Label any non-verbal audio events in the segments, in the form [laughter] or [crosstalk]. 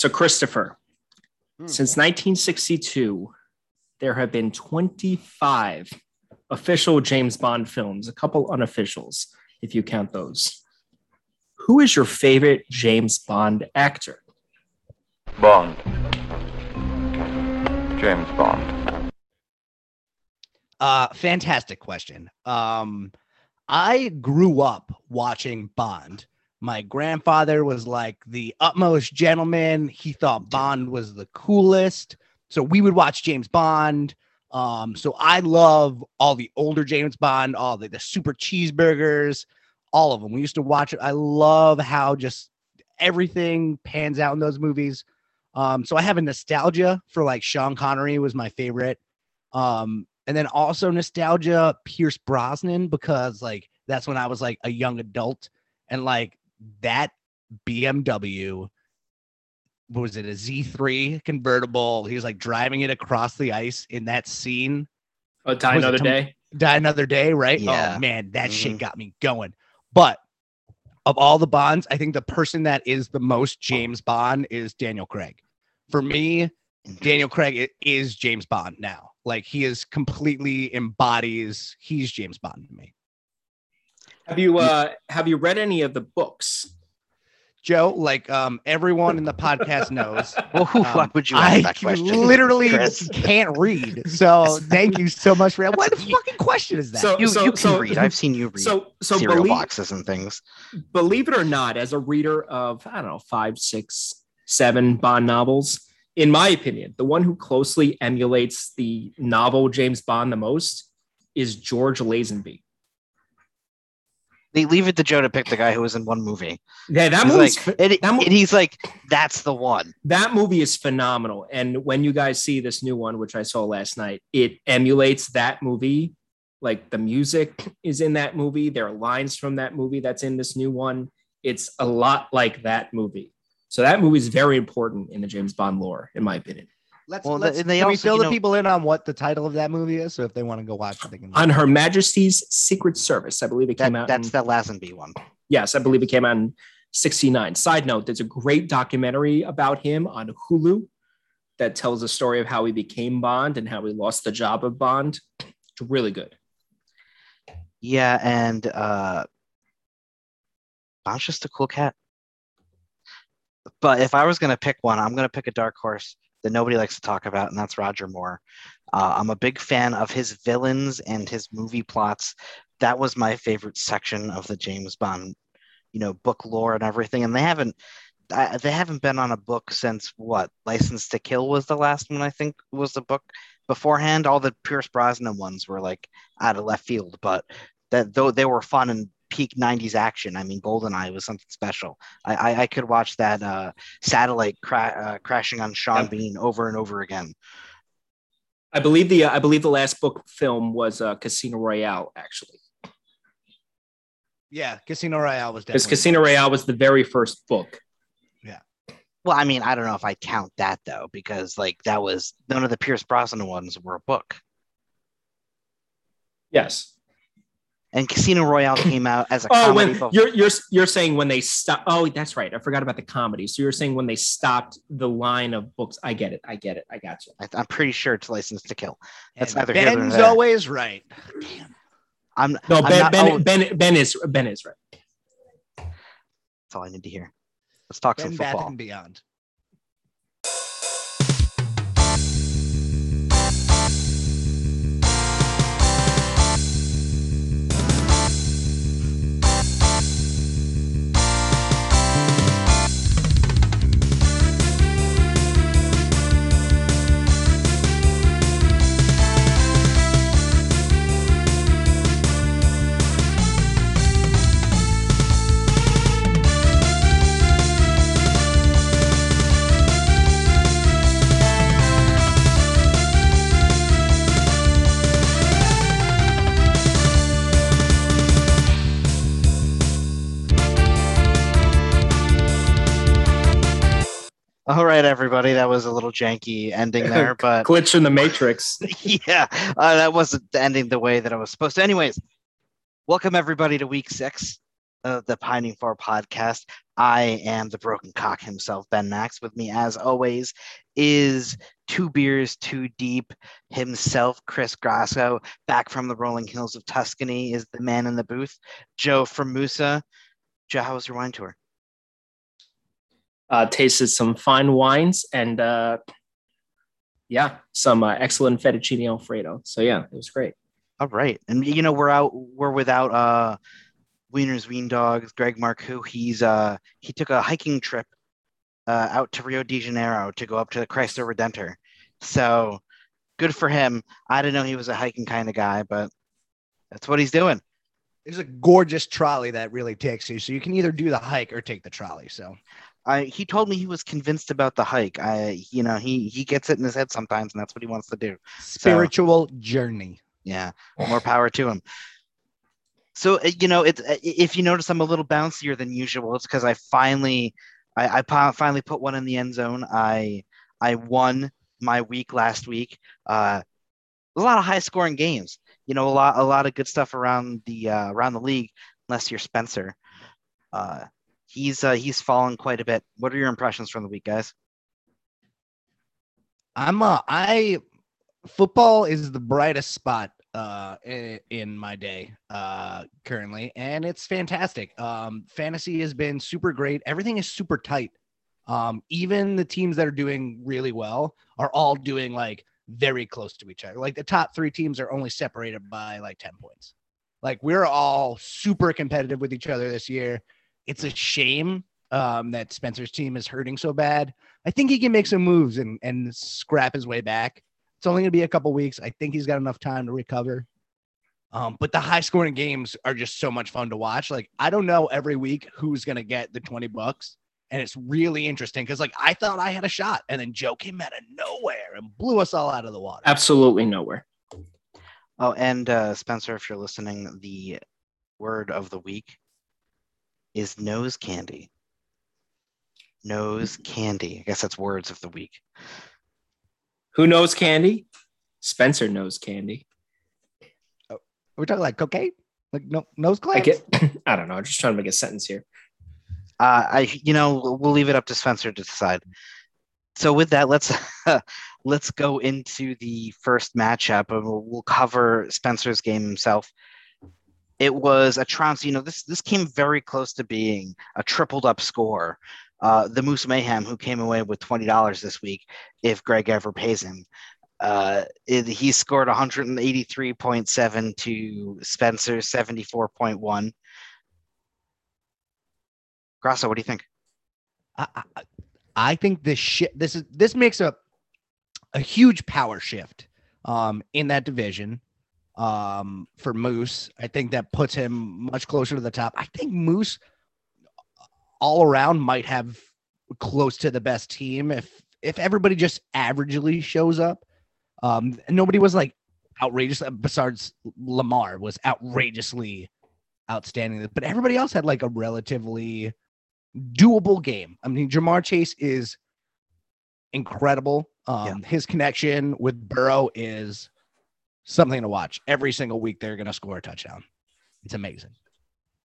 So, Christopher, hmm. since 1962, there have been 25 official James Bond films, a couple unofficials, if you count those. Who is your favorite James Bond actor? Bond. James Bond. Uh, fantastic question. Um, I grew up watching Bond. My grandfather was like the utmost gentleman. He thought Bond was the coolest. So we would watch James Bond. Um, so I love all the older James Bond, all the, the super cheeseburgers, all of them. We used to watch it. I love how just everything pans out in those movies. Um, so I have a nostalgia for like Sean Connery was my favorite. Um, and then also nostalgia Pierce Brosnan because like that's when I was like a young adult and like that BMW was it a Z3 convertible? He was like driving it across the ice in that scene. Oh, die another day. Die another day, right? Yeah. Oh man, that mm-hmm. shit got me going. But of all the Bonds, I think the person that is the most James Bond is Daniel Craig. For me, Daniel Craig is James Bond now. Like he is completely embodies. He's James Bond to me. Have you uh have you read any of the books? Joe, like um, everyone in the podcast knows. [laughs] well, who, um, why would you ask I that question? [laughs] literally can't read. So [laughs] thank you so much for that. What the fucking question is that? So, you, so, you can so, read. I've seen you read so, so cereal believe, boxes and things. Believe it or not, as a reader of, I don't know, five, six, seven Bond novels, in my opinion, the one who closely emulates the novel James Bond the most is George Lazenby. They leave it to Joe to pick the guy who was in one movie. Yeah, that movie. Like, and, that mo- and he's like, "That's the one." That movie is phenomenal. And when you guys see this new one, which I saw last night, it emulates that movie. Like the music is in that movie. There are lines from that movie that's in this new one. It's a lot like that movie. So that movie is very important in the James Bond lore, in my opinion. Let's, well, let's they can also, we fill the know, people in on what the title of that movie is? So if they want to go watch it, they can. On Her Majesty's Secret Service, I believe it came that, out. That's in, the Lazenby one. Yes, I believe it came out in '69. Side note: There's a great documentary about him on Hulu that tells the story of how he became Bond and how he lost the job of Bond. It's really good. Yeah, and uh, Bond's just a cool cat. But if I was going to pick one, I'm going to pick a dark horse that nobody likes to talk about, and that's Roger Moore. Uh, I'm a big fan of his villains and his movie plots. That was my favorite section of the James Bond, you know, book lore and everything. And they haven't, uh, they haven't been on a book since what? License to Kill was the last one I think was the book. Beforehand, all the Pierce Brosnan ones were like out of left field, but that though they were fun and peak 90s action. I mean, Goldeneye was something special. I, I, I could watch that uh, satellite cra- uh, crashing on Sean yep. Bean over and over again. I believe the uh, I believe the last book film was uh, Casino Royale, actually. Yeah, Casino Royale was because Casino Royale was the very first book. Yeah. Well, I mean, I don't know if I count that though, because like that was none of the Pierce Brosnan ones were a book. Yes and Casino Royale [coughs] came out as a oh, when you're you're you're saying when they stop. Oh, that's right. I forgot about the comedy. So you're saying when they stopped the line of books. I get it. I get it. I got you. I, am pretty sure it's Licensed to Kill. That's and neither Ben's here always right. Damn. I'm no I'm Ben. Not, ben, oh, ben, ben is Ben is right. That's all I need to hear. Let's talk ben some football. and beyond. Right, everybody. That was a little janky ending [laughs] there, but glitch in the matrix. [laughs] yeah, uh, that wasn't ending the way that I was supposed to. Anyways, welcome everybody to week six. of the Pining for podcast. I am the broken cock himself, Ben Max. With me, as always, is two beers too deep himself, Chris Grasso, back from the rolling hills of Tuscany, is the man in the booth, Joe from Musa. Joe, how was your wine tour? Uh, tasted some fine wines and uh, yeah, some uh, excellent fettuccine alfredo. So yeah, it was great. All right, and you know we're out. We're without uh, Wieners Wien Dogs, Greg Marcoux. He's uh he took a hiking trip uh, out to Rio de Janeiro to go up to the Cristo Redentor. So good for him. I didn't know he was a hiking kind of guy, but that's what he's doing. There's a gorgeous trolley that really takes you, so you can either do the hike or take the trolley. So I he told me he was convinced about the hike. I you know he he gets it in his head sometimes, and that's what he wants to do. spiritual journey. Yeah, more power to him. So uh, you know, it's uh, if you notice I'm a little bouncier than usual, it's because I finally, I, I finally put one in the end zone. I I won my week last week. Uh, a lot of high scoring games. You know, a lot a lot of good stuff around the uh, around the league. Unless you're Spencer, uh, he's uh, he's fallen quite a bit. What are your impressions from the week, guys? I'm uh I football is the brightest spot uh in, in my day uh currently and it's fantastic. Um fantasy has been super great. Everything is super tight. Um even the teams that are doing really well are all doing like very close to each other. Like the top three teams are only separated by like 10 points. Like we're all super competitive with each other this year it's a shame um that spencer's team is hurting so bad i think he can make some moves and and scrap his way back it's only going to be a couple weeks. I think he's got enough time to recover. Um, but the high scoring games are just so much fun to watch. Like, I don't know every week who's going to get the 20 bucks. And it's really interesting because, like, I thought I had a shot, and then Joe came out of nowhere and blew us all out of the water. Absolutely nowhere. Oh, and uh, Spencer, if you're listening, the word of the week is nose candy. Nose candy. I guess that's words of the week. Who knows candy? Spencer knows candy. Are we talking like cocaine? Like no nose I get. [clears throat] I don't know. I'm just trying to make a sentence here. Uh, I, you know, we'll leave it up to Spencer to decide. So with that, let's [laughs] let's go into the first matchup, and we'll, we'll cover Spencer's game himself. It was a trounce. You know, this this came very close to being a tripled up score. Uh, the Moose Mayhem, who came away with twenty dollars this week, if Greg ever pays him. Uh, it, he scored 183.7 to Spencer's 74.1. Grasso, what do you think? I, I, I think this shit this is this makes a a huge power shift um in that division um for Moose. I think that puts him much closer to the top. I think Moose all around might have close to the best team if if everybody just averagely shows up. Um nobody was like outrageous besides Lamar was outrageously outstanding, but everybody else had like a relatively doable game. I mean, Ja'Marr Chase is incredible. Um, His connection with Burrow is something to watch. Every single week, they're going to score a touchdown. It's amazing.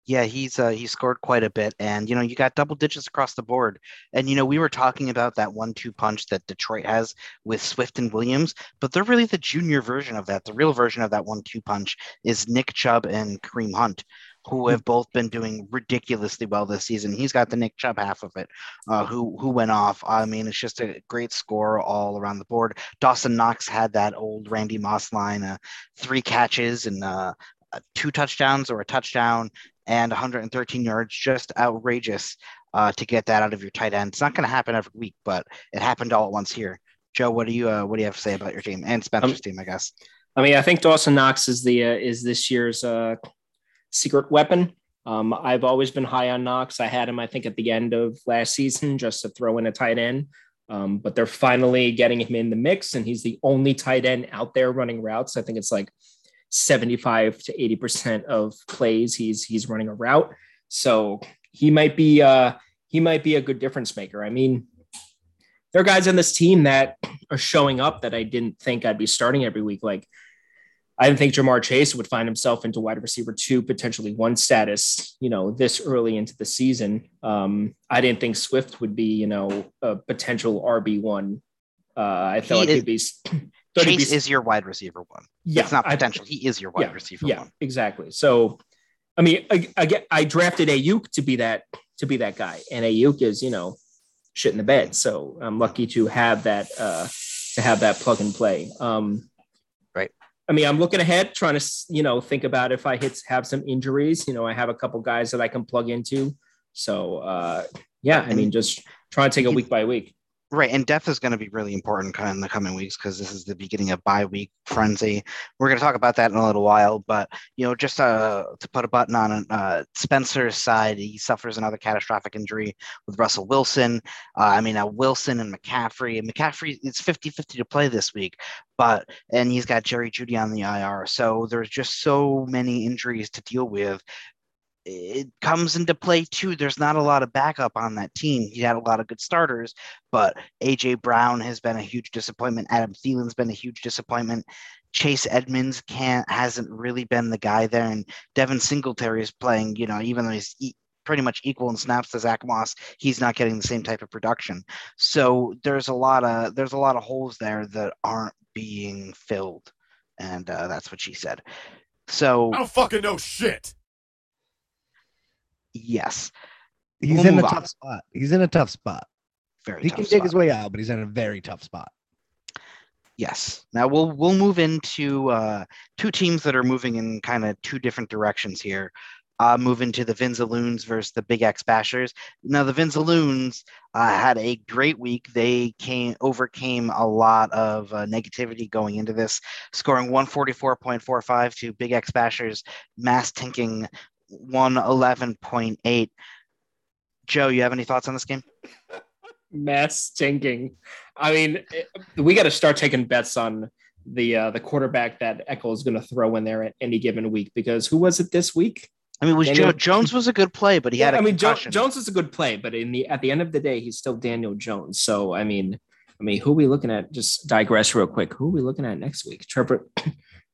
Yeah, he's uh, he scored quite a bit, and you know you got double digits across the board. And you know we were talking about that one-two punch that Detroit has with Swift and Williams, but they're really the junior version of that. The real version of that one-two punch is Nick Chubb and Kareem Hunt, who have both been doing ridiculously well this season. He's got the Nick Chubb half of it, uh, who who went off. I mean, it's just a great score all around the board. Dawson Knox had that old Randy Moss line, uh, three catches and uh, uh, two touchdowns or a touchdown and 113 yards, just outrageous uh, to get that out of your tight end. It's not going to happen every week, but it happened all at once here. Joe, what do you uh, what do you have to say about your team and Spencer's Um, team? I guess. I mean, I think Dawson Knox is the uh, is this year's uh, secret weapon. Um, I've always been high on Knox. I had him, I think, at the end of last season just to throw in a tight end. Um, but they're finally getting him in the mix, and he's the only tight end out there running routes. I think it's like 75 to 80 percent of plays he's he's running a route. So he might be uh, he might be a good difference maker. I mean, there are guys on this team that are showing up that I didn't think I'd be starting every week, like I didn't think Ja'Marr Chase would find himself into wide receiver two, potentially one status, you know, this early into the season. Um, I didn't think Swift would be, you know, a potential RB one. Uh, I thought He he'd be. Chase be- is your wide receiver one. yeah, it's not I- potential. he is your wide receiver yeah, one. exactly. So, I mean, I, I get I drafted Aiyuk to be that to be that guy, and Aiyuk is you know shit in the bed. So I'm lucky to have that uh, to have that plug and play. Um, Right. I mean, I'm looking ahead, trying to you know think about if I hit have some injuries. You know, I have a couple guys that I can plug into. So uh, yeah, I mean, just trying to take it week by week. Right, and depth is going to be really important in the coming weeks because this is the beginning of bye week frenzy. We're going to talk about that in a little while, but you know, just uh, to put a button on uh, Spencer's side, he suffers another catastrophic injury with Russell Wilson. Uh, I mean, Wilson and McCaffrey. And McCaffrey, it's 50-50 to play this week, but and he's got Jerry Jeudy on the IR, so there's just so many injuries to deal with it comes into play too. There's not a lot of backup on that team. He had a lot of good starters, but AJ Brown has been a huge disappointment. Adam Thielen's been a huge disappointment. Chase Edmonds can't hasn't really been the guy there, and Devin Singletary is playing. You know, even though he's e- pretty much equal in snaps to Zach Moss, he's not getting the same type of production. So there's a lot of there's a lot of holes there that aren't being filled, and uh, that's what she said. So I don't fucking know shit. Yes, He's We'll in a on. tough spot. He's in a tough spot. very. He can dig his way out, but he's in a very tough spot. Yes. Now we'll we'll move into uh, two teams that are moving in kind of two different directions here. Uh, move into the Vinzaloons versus the Big X Bashers. Now the Vinzaloons uh, had a great week. They came overcame a lot of uh, negativity going into this, scoring 144.45 to Big X Bashers, mass tinking 111.8. Joe, you have any thoughts on this game? mass stinking. I mean, we got to start taking bets on the uh, the quarterback that Echo is going to throw in there at any given week because who was it this week? I mean, it was Daniel- Joe Jones was a good play, but he had a I mean, jo- Jones is a good play, but in the at the end of the day, he's still Daniel Jones. So I mean, I mean, who are we looking at? Just digress real quick. Who are we looking at next week? Trevor.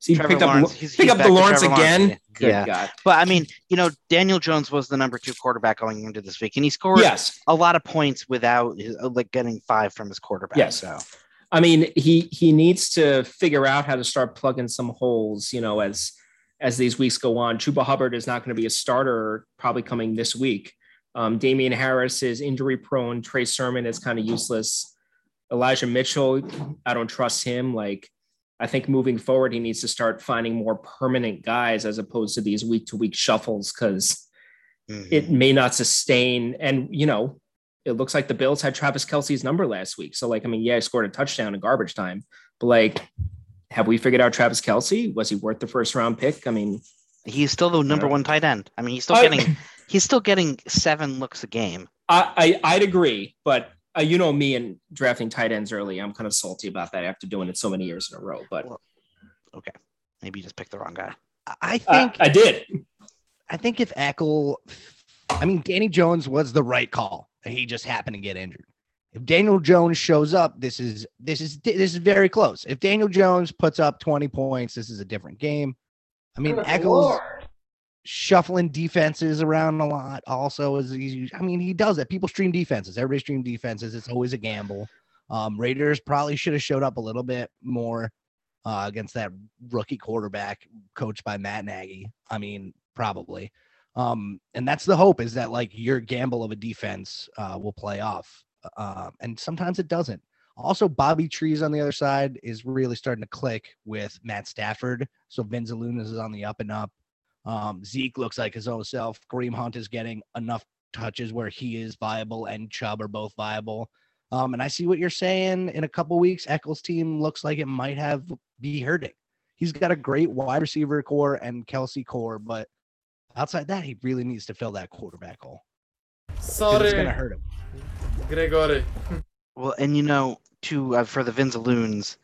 See, Trevor pick up, Lawrence. Lo- He's- pick he's up the Lawrence Trevor Lawrence. again. Good Yeah. God. But I mean, you know, Daniel Jones was the number two quarterback going into this week, and he scored Yes. a lot of points without his- uh, like getting five from his quarterback. Yes. So I mean, he he needs to figure out how to start plugging some holes, you know, as as these weeks go on. Chuba Hubbard is not going to be a starter probably coming this week. Um, Damien Harris is injury prone. Trey Sermon is kind of useless. Elijah Mitchell, I don't trust him. Like, I think moving forward, he needs to start finding more permanent guys as opposed to these week to week shuffles because mhm. it may not sustain. And, you know, it looks like the Bills had Travis Kelce's number last week. So, like, I mean, yeah, he scored a touchdown in garbage time, but like, have we figured out Travis Kelce? Was he worth the first round pick? I mean, he's still the number one tight end. I mean, he's still I- getting he's still getting seven looks a game. I, I I'd agree, but uh, you know me and drafting tight ends early, I'm kind of salty about that after doing it so many years in a row. But Well, Maybe you just picked the wrong guy. I- I I, think I did. I think if Eckel, I mean, Danny Jones was the right call. He just happened to get injured. If Daniel Jones shows up, this is this is this is very close. If Daniel Jones puts up 20 points, this is a different game. I mean, Eckel's shuffling defenses around a lot. Also, is he, I mean, he does it. People stream defenses. Everybody stream defenses. It's always a gamble. Um, Raiders probably should have showed up a little bit more uh, against that rookie quarterback coached by Matt Nagy. I mean, probably. Um, and that's the hope is that like your gamble of a defense uh, will play off. Uh, and sometimes it doesn't. Also, Bobby Trees on the other side is really starting to click with Matt Stafford. So Vin Zalunas is on the up and up. Um, Zeke looks like his own self. Kareem Hunt is getting enough touches where he is viable and Chubb are both viable. Um, and I see what you're saying. In a couple weeks, Eccles' team looks like it might have be hurting. He's got a great wide receiver core and Kelce core, but outside that, he really needs to fill that quarterback hole. Sorry, It's gonna hurt him. Gregory. Well, and you know, to uh, for the Vinzaloons,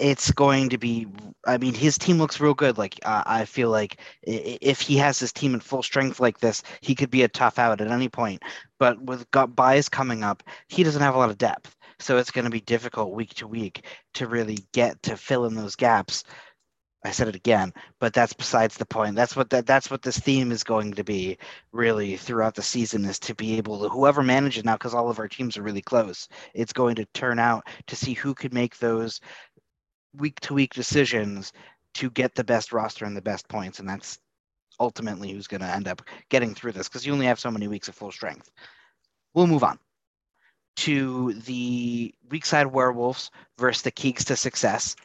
it's going to be. I mean, his team looks real good. Like uh, I feel like if he has his team in full strength like this, he could be a tough out at any point. But with got coming up, he doesn't have a lot of depth, so it's going to be difficult week to week to really get to fill in those gaps. I said it again, but that's besides the point. That's what that that's what this theme is going to be really throughout the season is to be able to whoever manages now because all of our teams are really close. It's going to turn out to see who could make those week to week decisions to get the best roster and the best points and that's ultimately who's going to end up getting through this because you only have so many weeks of full strength. We'll move on to the weak side werewolves versus the Keeks to success.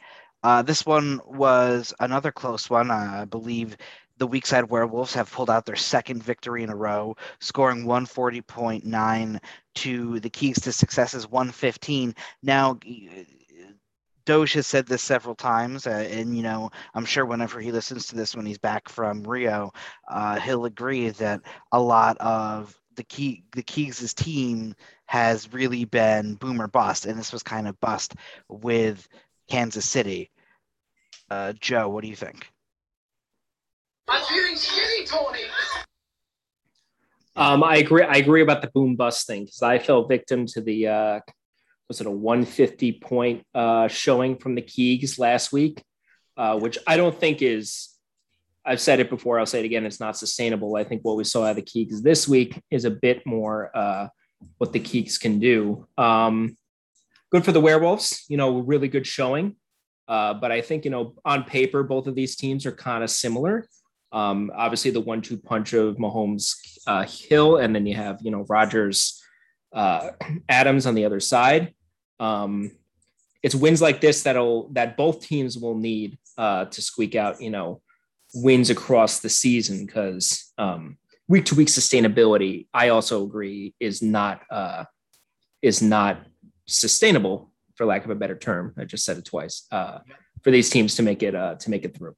Uh, this one was another close one. Uh, I believe the weak side werewolves have pulled out their second victory in a row, scoring 140.9 to the Keeks to successes 115. Now, Doge has said this several times, uh, and you know, I'm sure whenever he listens to this when he's back from Rio, uh, he'll agree that a lot of the key the Keys' team has really been boomer bust, and this was kind of bust with Kansas City. Uh, Joe, what do you think? I'm feeling shitty, Tony. Um, I agree. I agree about the boom bust thing because I fell victim to the uh, was it a 150 point uh, showing from the Keegs last week, uh, which I don't think is. I've said it before. I'll say it again. It's not sustainable. I think what we saw out of the Keegs this week is a bit more uh, what the Keegs can do. Um, good for the Werewolves. You know, really good showing. Uh, but I think you know on paper both of these teams are kind of similar. Um, obviously, the one-two punch of Mahomes, uh, Hill, and then you have you know Rodgers, uh, [clears throat] Adams on the other side. Um, it's wins like this that'll that both teams will need uh, to squeak out you know wins across the season because um, week to week sustainability. I also agree is not uh, is not sustainable for lack of a better term. I just said it twice uh, for these teams to make it uh, to make it through.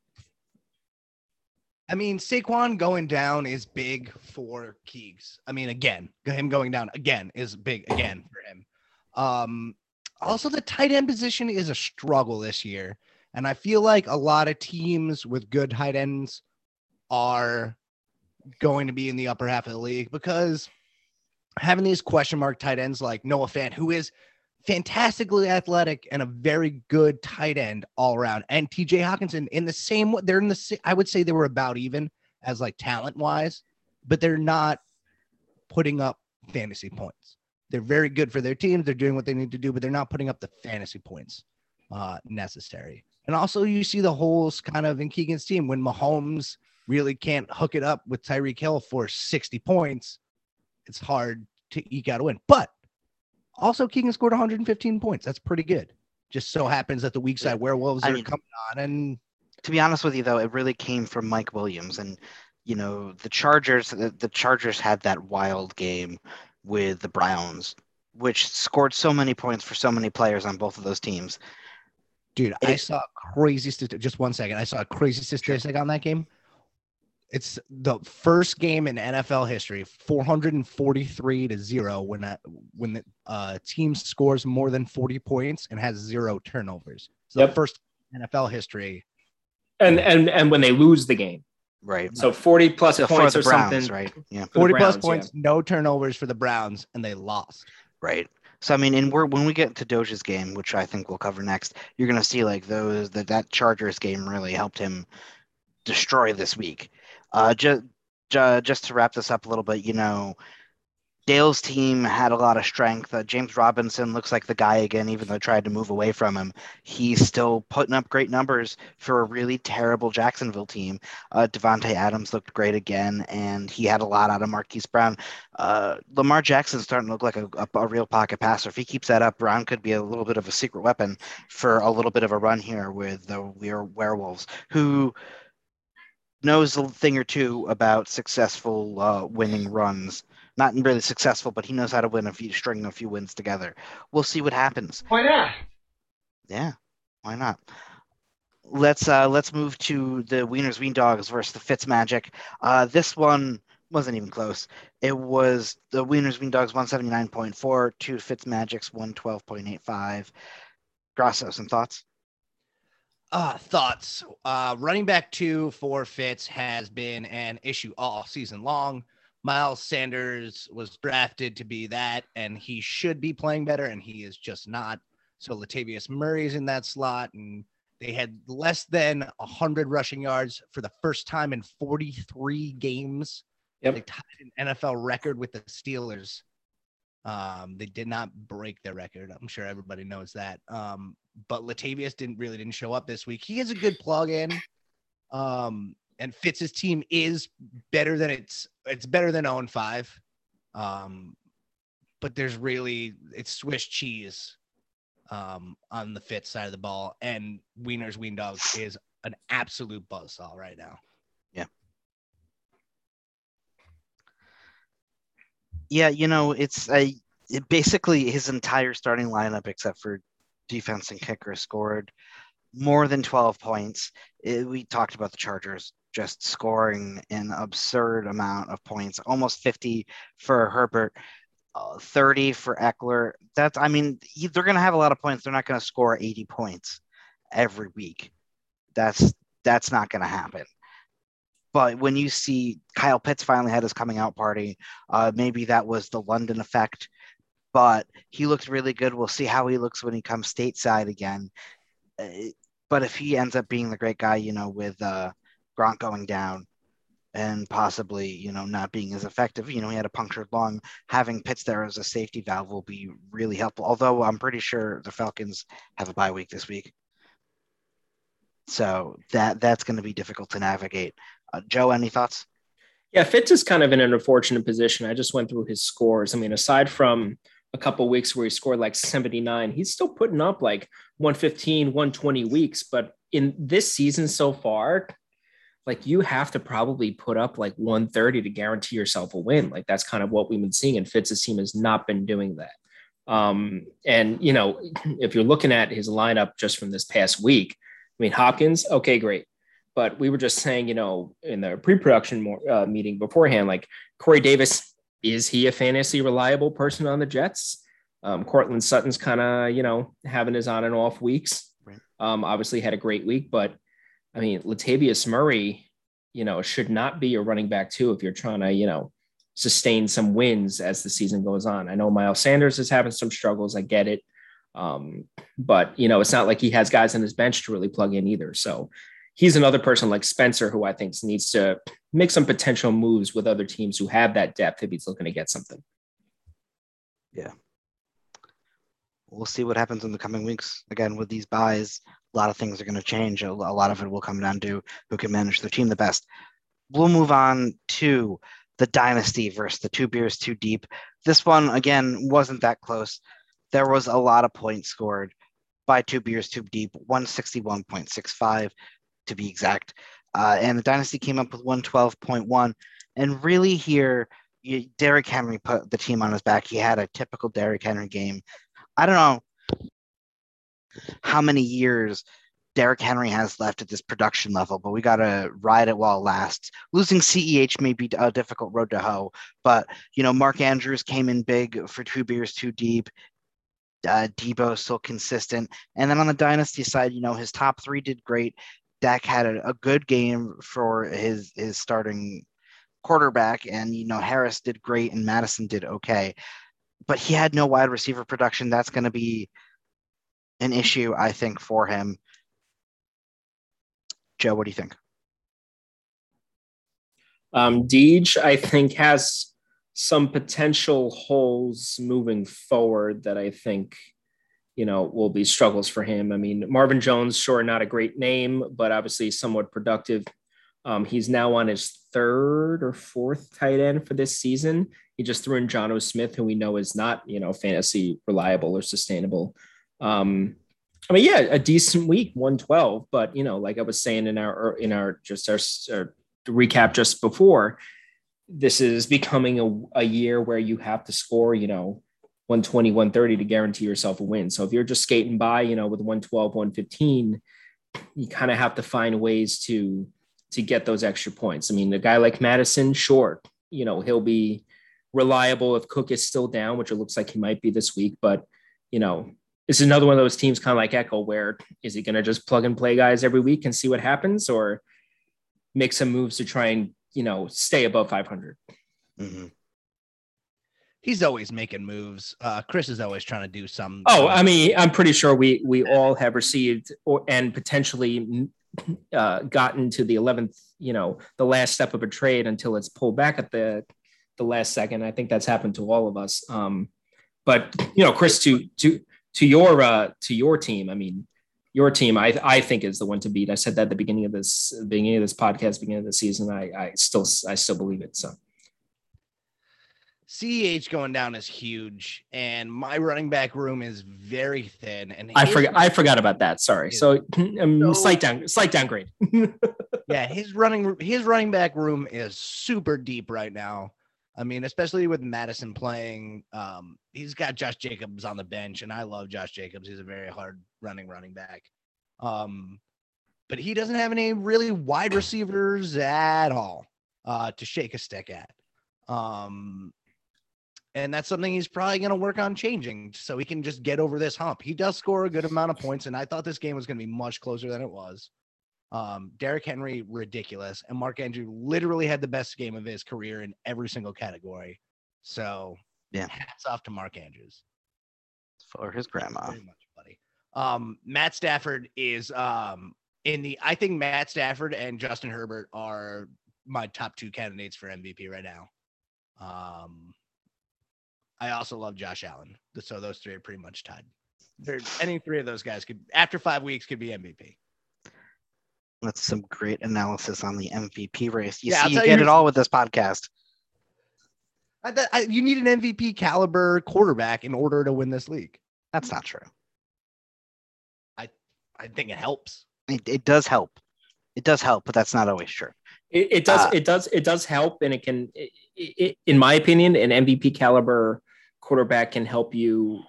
I mean, Saquon going down is big for Keegs. I mean, again, him going down again is big again for him. Um, also, the tight end position is a struggle this year. And I feel like a lot of teams with good tight ends are going to be in the upper half of the league because having these question mark tight ends like Noah Fant, who is fantastically athletic and a very good tight end all around. And TJ Hockenson in the same way, they're in the I would say they were about even as like talent wise, but they're not putting up fantasy points. They're very good for their teams. They're doing what they need to do, but they're not putting up the fantasy points uh, necessary. And also, you see the holes kind of in Keegan's team when Mahomes really can't hook it up with Tyreek Hill for 60 points. It's hard to eke out a win. But also, Keegan scored 115 points. That's pretty good. Just so happens that the weak side werewolves I are mean, coming on, and To be honest with you, though, it really came from Mike Williams, and you know the Chargers. The, the Chargers had that wild game with the Browns, which scored so many points for so many players on both of those teams. dude, I saw a crazy statistic. Just one second, I saw a crazy statistic on that game. It's the first game in NFL history, 443 to zero, when a, when the uh, team scores more than 40 points and has zero turnovers. So Yep. the first NFL history. And and and when they lose the game, Right. so 40 plus So for points or Browns, something. right? Yeah. for the 40 plus Browns, points, no turnovers for the Browns, and they lost. Right. So I mean, and we're when we get to Doge's game, which I think we'll cover next, you're gonna see like those that that Chargers game really helped him destroy this week. Uh, just ju- just to wrap this up a little bit, you know, Dale's team had a lot of strength. Uh, James Robinson looks like the guy again, even though I tried to move away from him. He's still putting up great numbers for a really terrible Jacksonville team. Uh, Davante Adams looked great again, and he had a lot out of Marquise Brown. Uh, Lamar Jackson's starting to look like a, a, a real pocket passer. If he keeps that up, Brown could be a little bit of a secret weapon for a little bit of a run here with the Were- Werewolves, who knows a thing or two about successful uh, winning runs. Not really successful, but he knows how to win a few, string a few wins together. We'll see what happens. Why not? Yeah, why not? Let's uh let's move to the Wieners Wien Dogs versus the Fitz Magic. Uh, this one wasn't even close. It was the Wieners Wien Dogs 179.4 to Fitz Magic's 112.85. Grasso, some thoughts? Uh, thoughts. Uh, running back two for Fitz has been an issue all season long. Miles Sanders was drafted to be that, and he should be playing better, and he is just not. So Latavius Murray's in that slot, and They had less than 100 rushing yards for the first time in 43 games. Yep. They tied an NFL record with the Steelers. Um, they did not break their record. I'm sure everybody knows that. Um, but Latavius didn't really didn't show up this week. He is a good plug in. Um, and Fitz's team is better than it's it's better than 0 and 5. Um, but there's really it's Swiss cheese um on the Fitz side of the ball, and Wiener's Wien Dogs is an absolute buzzsaw right now. Yeah. Yeah, you know, it's a it basically his entire starting lineup except for defense and kicker scored more than 12 points. It- we talked about the Chargers just scoring an absurd amount of points, almost 50 for Herbert, uh, 30 for Ekeler. That's I mean, he- they're going to have a lot of points. They're not going to score 80 points every week. That's that's not going to happen. But when you see Kyle Pitts finally had his coming out party, uh, maybe that was the London effect, but he looked really good. We'll see how he looks when he comes stateside again. Uh, but if he ends up being the great guy, you know, with uh, going down and possibly, you know, not being as effective, you know, he had a punctured lung. Having Pitts there as a safety valve will be really helpful. Although I'm pretty sure the Falcons have a bye week this week. So that that's going to be difficult to navigate. Uh, Joe, any thoughts? Yeah, Fitz is kind of in an unfortunate position. I just went through his scores. I mean, aside from a couple weeks where he scored like 79, he's still putting up like 115, 120 weeks. But in this season so far, like you have to probably put up like 130 to guarantee yourself a win. Like that's kind of what we've been seeing. And Fitz's team has not been doing that. Um, and you know, [clears throat] if you're looking at his lineup just from this past week, I mean, Hopkins, okay, great. But we were just saying, you know, in the pre-production uh, meeting beforehand, like Corey Davis, is he a fantasy reliable person on the Jets? Um, Courtland Sutton's kind of, you know, having his on and off weeks. Right. Um, obviously had a great week, but I mean, Latavius Murray, you know, should not be a running back too if you're trying to, you know, sustain some wins as the season goes on. I know Miles Sanders is having some struggles. I get it. Um, but you know, it's not like he has guys on his bench to really plug in either. So he's another person like Spencer who I think needs to make some potential moves with other teams who have that depth if he's looking to get something. Yeah. We'll see what happens in the coming weeks. Again, with these buys, a lot of things are going to change. A, lot of it will come down to who can manage their team the best. We'll move on to the dynasty versus the two beers too deep. This one again wasn't that close. There was a lot of points scored by two beers too deep, 161.65 to be exact. Uh, and the dynasty came up with 112.1. And really, here, you, Derrick Henry put the team on his back. He had a typical Derrick Henry game. I don't know how many years Derrick Henry has left at this production level, but we got to ride it while it lasts. Losing CEH may be a difficult road to hoe, but you know, Mark Andrews came in big for two beers too deep. Uh, Deebo still consistent, and then on the dynasty side, you know, his top three did great. Dak had a, a good game for his his starting quarterback, and you know, Harris did great, and Mattison did okay, but he had no wide receiver production. That's going to be an issue, I think, for him. Joe, what do you think? Um, Deej, I think, has some potential holes moving forward that I think, you know, will be struggles for him. I mean, Marvin Jones, sure, not a great name, but obviously somewhat productive. Um, he's now on his third or fourth tight end for this season. He just threw in Jonnu Smith, who we know is not, you know, fantasy reliable or sustainable. Um, I mean, yeah, a decent week, 112, but you know, like I was saying in our in our just our, our recap just before, this is becoming a, a year where you have to score, you know, 120, 130 to guarantee yourself a win. So if you're just skating by, you know, with 112, 115, you kind of have to find ways to to get those extra points. I mean, a guy like Mattison, sure, you know, he'll be reliable if Cook is still down, which it looks like he might be this week, but you know, is another one of those teams kind of like Echo, where is he going to just plug and play guys every week and see what happens, or make some moves to try and you know stay above 500? Mm-hmm. He's always making moves. Uh, Chris is always trying to do some. Oh, I mean, I'm pretty sure we we all have received or and potentially uh, gotten to the 11th, you know, the last step of a trade until it's pulled back at the the last second. I think that's happened to all of us. Um, but you know, Chris, to to to your uh, to your team, I mean, your team, I I think is the one to beat. I said that at the beginning of this beginning of this podcast, beginning of the season. I I still I still believe it. So. CEH going down is huge, and my running back room is very thin. And I forgot. I forgot about that. Sorry. So, [clears throat] um, So- slight down, slight downgrade. [laughs] yeah, his running his running back room is super deep right now. I mean, especially with Mattison playing, um, he's got Josh Jacobs on the bench, and I love Josh Jacobs. He's a very hard running running back. Um, but he doesn't have any really wide receivers at all uh, to shake a stick at. Um, and that's something he's probably going to work on changing so he can just get over this hump. He does score a good amount of points, and I thought this game was going to be much closer than it was. Um, Derrick Henry, ridiculous. And Mark Andrew literally had the best game of his career in every single category. So, Yeah. hats off to Mark Andrews. for his grandma. Very much, buddy. Um, Matt Stafford is um in the I think Matt Stafford and Justin Herbert are my top two candidates for MVP right now. Um, I also love Josh Allen. So those three are pretty much tied. They're, any three of those guys could, after five weeks, could be MVP. That's some great analysis on the MVP race. You Yeah, see, you tell you get it all with this podcast. I, th- I, you need an MVP caliber quarterback in order to win this league. That's not true. I think it helps. It, it does help. It does help, but that's not always true. It, it does. Uh, it does. It does help, and it can. It, it, in my opinion, an MVP caliber quarterback can help you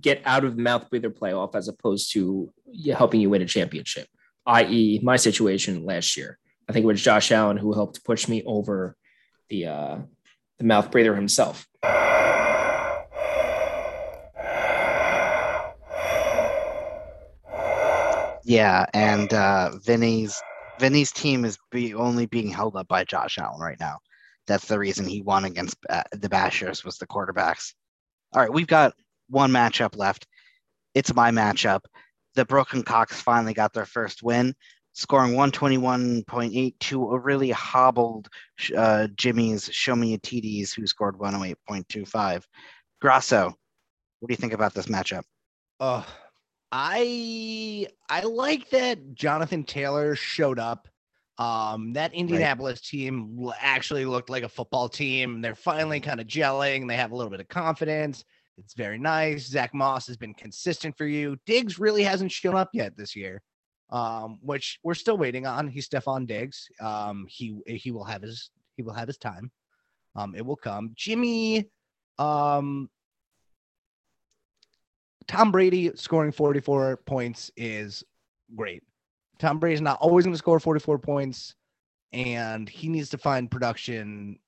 get out of mouth breather playoff as opposed to helping you win a championship. I.e., my situation last year. I think it was Josh Allen who helped push me over the uh, the mouth breather himself. Yeah, and uh, Vinny's Vinny's team is be only being held up by Josh Allen right now. That's the reason he won against uh, the Bashers was the quarterbacks. All right, we've got one matchup left. It's my matchup. The Broken Cox finally got their first win, scoring 121.8 to a really hobbled uh, Jimmy's Show Me a TDs, who scored 108.25. Grasso, what do you think about this matchup? Uh, I I like that Jonathan Taylor showed up. Um, that Indianapolis team actually looked like a football team. They're finally kind of gelling. They have a little bit of confidence. It's very nice. Zach Moss has been consistent for you. Diggs really hasn't shown up yet this year, um, which we're still waiting on. He's Stefon Diggs. Um, he he will have his he will have his time. Um, it will come. Jimmy, um, Tom Brady scoring 44 points is great. Tom Brady's not always going to score 44 points, and he needs to find production.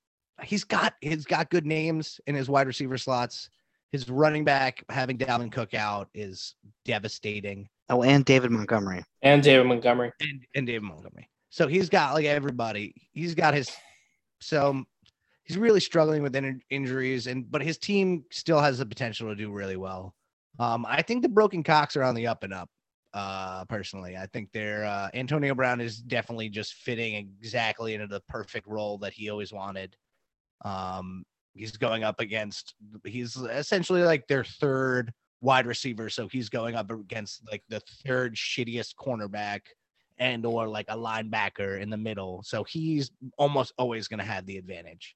He's got he's got good names in his wide receiver slots. His running back having Dalvin Cook out is devastating, Oh, and David Montgomery. And David Montgomery. and and David Montgomery. So he's got like everybody. He's got his so he's really struggling with in- injuries, and but his team still has the potential to do really well. Um, I think the broken cocks are on the up and up. Uh, personally, I think they're uh, Antonio Brown is definitely just fitting exactly into the perfect role that he always wanted. Um, he's going up against he's essentially like their third wide receiver, so he's going up against like the third shittiest cornerback and or like a linebacker in the middle. So he's almost always going to have the advantage.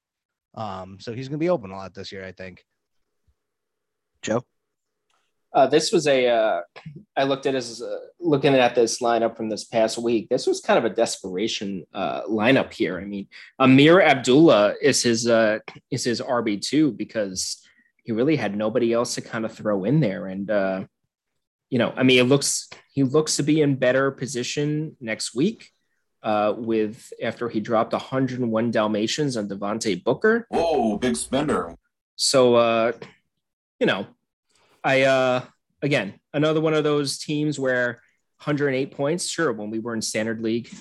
Um, so he's going to be open a lot this year, I think. Joe? Uh, this was a. Uh, I looked at as uh, looking at this lineup from this past week. This was kind of a desperation uh, lineup here. I mean, Ameer Abdullah is his uh, is his RB two because he really had nobody else to kind of throw in there. And uh, you know, I mean, it looks he looks to be in better position next week. Uh, with after he dropped 101 Dalmatians on Devontae Booker, Whoa, big spender. so uh, you know, I uh again another one of those teams where 108 points, sure, when we were in standard league,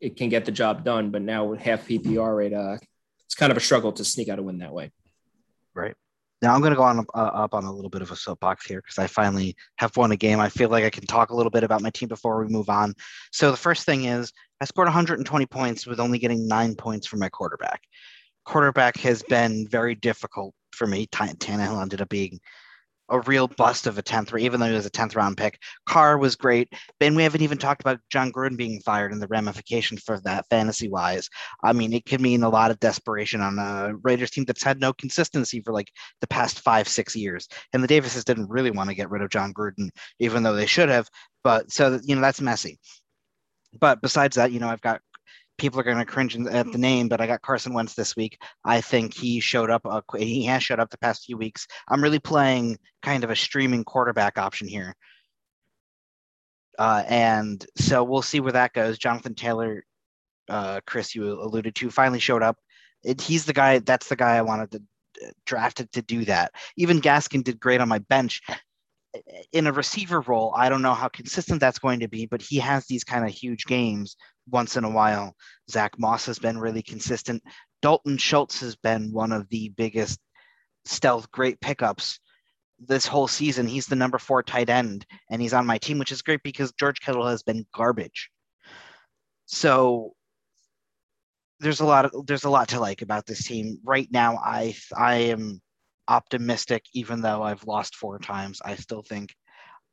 it can get the job done, but now with half PPR rate, uh it's kind of a struggle to sneak out a win that way. Right. Now I'm going to go on uh, up on a little bit of a soapbox here because I finally have won a game. I feel like I can talk a little bit about my team before we move on. So the first thing is I scored 120 points with only getting nine points from my quarterback. Quarterback has been very difficult for me. Tan- Tannehill ended up being a real bust of a 10th, even though he was a 10th round pick. Carr was great. And we haven't even talked about Jon Gruden being fired and the ramifications for that fantasy wise. I mean, it could mean a lot of desperation on a Raiders team that's had no consistency for like the past five, six years. And the Davises didn't really want to get rid of Jon Gruden, even though they should have. But so, you know, that's messy. But besides that, you know, I've got people are going to cringe at the name, but I got Carson Wentz this week. I think he showed up. Uh, he has showed up the past few weeks. I'm really playing kind of a streaming quarterback option here. Uh, and so we'll see where that goes. Jonathan Taylor, uh, Chris, you alluded to, finally showed up. It, he's the guy. That's the guy I wanted to drafted to do that. Even Gaskin did great on my bench. In a receiver role, I don't know how consistent that's going to be, but he has these kind of huge games once in a while. Zach Moss has been really consistent. Dalton Schultz has been one of the biggest stealth great pickups this whole season. He's the number four tight end, and he's on my team, which is great because George Kittle has been garbage. So there's a lot of there's a lot to like about this team right now. I I am optimistic, even though I've lost four times. I still think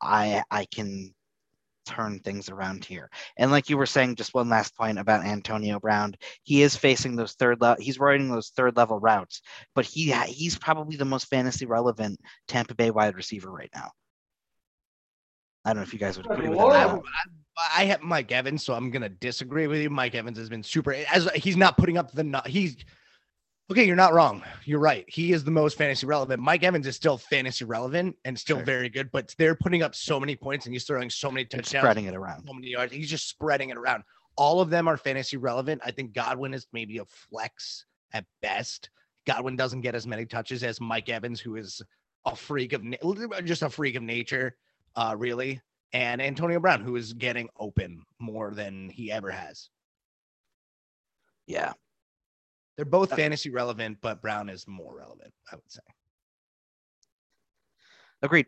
I I can turn things around here. And like you were saying, just one last point about Antonio Brown, he is facing those third level. He's running those third level routes, but he he's probably the most fantasy relevant Tampa Bay wide receiver right now. I don't know if you guys would agree with that. I have Mike Evans, so I'm gonna disagree with you. Mike Evans has been super. As he's not putting up the he's okay. You're not wrong. You're right. He is the most fantasy relevant. Mike Evans is still fantasy relevant and still Sure. very good, but they're putting up so many points and he's throwing so many touchdowns, spreading it around. so many yards. He's just spreading it around. All of them are fantasy relevant. I think Godwin is maybe a flex at best. Godwin doesn't get as many touches as Mike Evans, who is a freak of na- just a freak of nature, uh, really. And Antonio Brown, who is getting open more than he ever has. Yeah. They're both fantasy relevant, but Brown is more relevant, I would say. Agreed.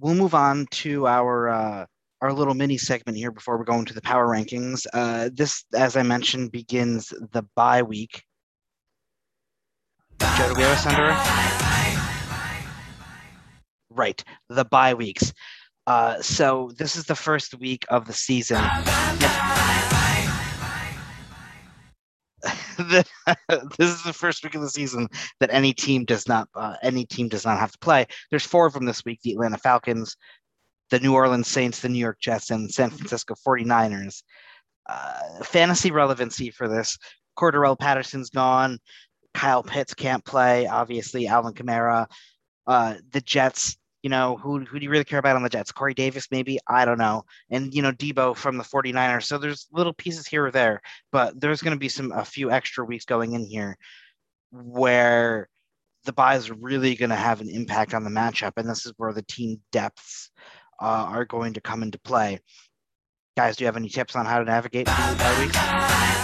We'll move on to our uh, our little mini segment here before we go into the power rankings. Uh, this, as I mentioned, begins the bye week. Joe, do we have a sender? Right, the bye weeks. Uh, so this is the first week of the season. [laughs] This is the first week of the season that any team does not uh, any team does not have to play. There's four of them this week: the Atlanta Falcons, the New Orleans Saints, the New York Jets, and San Francisco 49ers. Uh, fantasy relevancy for this: Cordarrelle Patterson's gone. Kyle Pitts can't play. Obviously, Alvin Kamara. Uh, the Jets. You know, who, who do you really care about on the Jets? Corey Davis, maybe? I don't know. And, you know, Deebo from the 49ers. So there's little pieces here or there, but there's going to be some, a few extra weeks going in here where the byes are really going to have an impact on the matchup. And this is where the team depths uh, are going to come into play. Guys, do you have any tips on how to navigate through the bye weeks?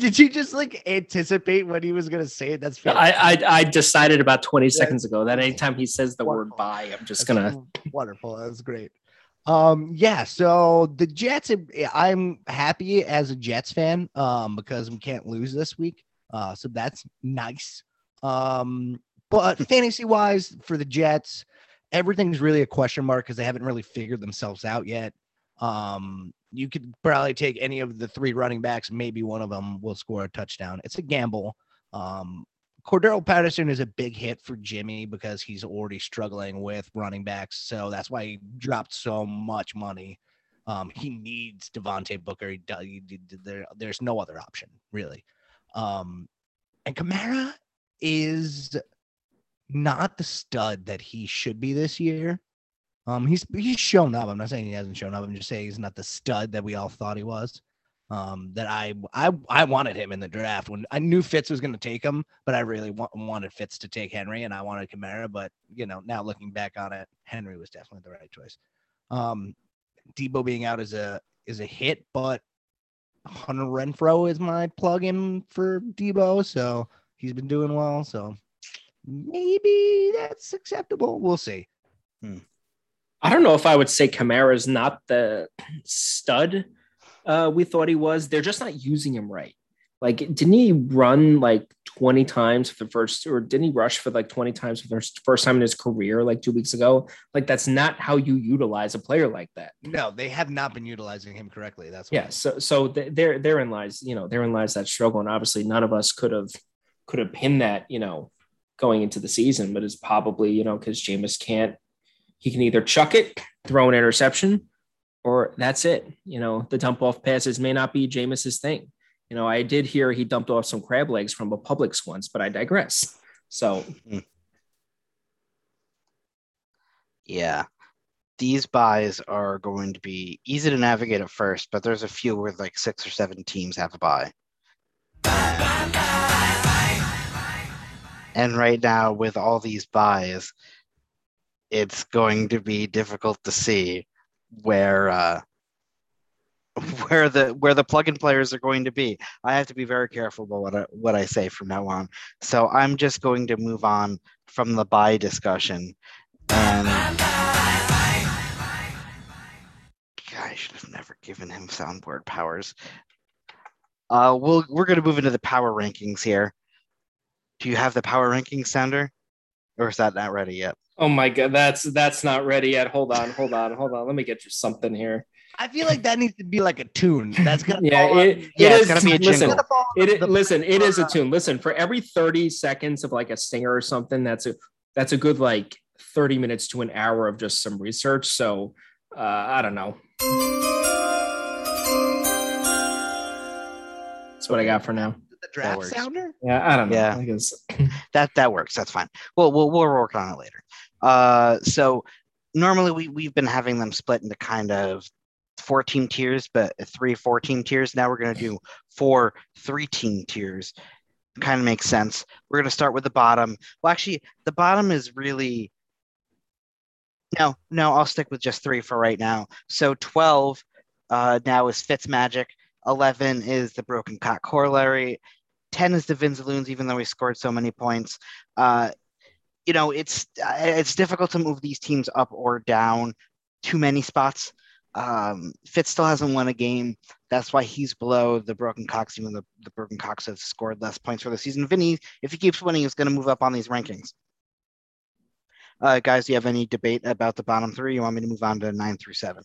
Did you just like anticipate what he was gonna say? That's I, I I decided about 20 seconds ago that anytime he says the word Wonderful. buy, I'm just That's gonna wonderful. That's great. Um, yeah. So the Jets, I'm happy as a Jets fan, um, because we can't lose this week. Uh, so that's nice. Um, but [laughs] fantasy wise for the Jets, everything's really a question mark because they haven't really figured themselves out yet. Um, you could probably take any of the three running backs, maybe one of them will score a touchdown. It's a gamble. Um, Cordarrelle Patterson is a big hit for Jimmy because he's already struggling with running backs. So that's why he dropped so much money. Um, he needs Devontae Booker. He, he- he- there, there's no other option, really. Um, and Kamara is not the stud that he should be this year. Um, he's he's shown up. I'm not saying he hasn't shown up. I'm just saying he's not the stud that we all thought he was. Um, that I I I wanted him in the draft when I knew Fitz was going to take him, but I really wa- wanted Fitz to take Henry, and I wanted Kamara. But you know, now looking back on it, Henry was definitely the right choice. Um, Deebo being out is a is a hit, but Hunter Renfrow is my plug-in for Deebo, so He's been doing well, so maybe that's acceptable. We'll see. I don't know if I would say Kamara's not the stud uh, we thought he was. They're just not using him right. Like, didn't he run like 20 times for the first, or didn't he rush for like 20 times for the first, first time in his career, like two weeks ago? Like, that's not how you utilize a player like that. No, they have not been utilizing him correctly. That's what Yeah. So, so th- there, therein lies, you know, therein lies that struggle. And obviously, none of us could have, could have pinned that, you know, going into the season, but it's probably, you know, because Jameis can't, he can either chuck it, throw an interception, or that's it. You know, the dump off passes may not be Jameis's thing. You know, I did hear he dumped off some crab legs from a Publix once, but I digress. So hmm. Yeah. These byes are going to be easy to navigate at first, but there's a few where like six or seven teams have a bye. And right now, with all these byes, it's going to be difficult to see where uh, [laughs] where the where the plug-in players are going to be. I have to be very careful about what I, what I say from now on. So I'm just going to move on from the bye discussion. And I should have never given him soundboard powers. Uh, we'll we're going to move into the power rankings here. Do you have the power rankings, Sounder, or is that not ready yet? Oh my god, that's that's not ready yet. Hold on, hold on, hold on. Let me get you something here. I feel like that needs to be like a tune. That's gonna [laughs] Yeah, fall on- it, Yeah, it it's is- gotta be a listen, jingle. fall on It, the- it listen, it is a tune. Listen, for every 30 seconds of like a singer or something, that's a that's a good like 30 minutes to an hour of just some research. So uh, I don't know. That's what I got for now the draft sounder? Yeah, I don't know. Yeah. I guess. [laughs] that that works. That's fine. Well, we'll we'll work on it later. Uh, so normally we we've been having them split into kind of 14 tiers, but three four team tiers. Now we're going to do four three team tiers. Kind of makes sense. We're going to start with the bottom. Well, actually, the bottom is really no, no. I'll stick with just three for right now. So 12 uh, now is Fitz Magic. 11 is the broken cock corollary. 10 is the Vinzaloons, even though we scored so many points. Uh, you know, it's uh, it's difficult to move these teams up or down too many spots. Um, Fitz still hasn't won a game. That's why he's below the Broken Cox, even though the Broken Cox have scored less points for the season. Vinny, if he keeps winning, he's going to move up on these rankings. Uh, guys, do you have any debate about the bottom three? You want me to move on to nine through seven?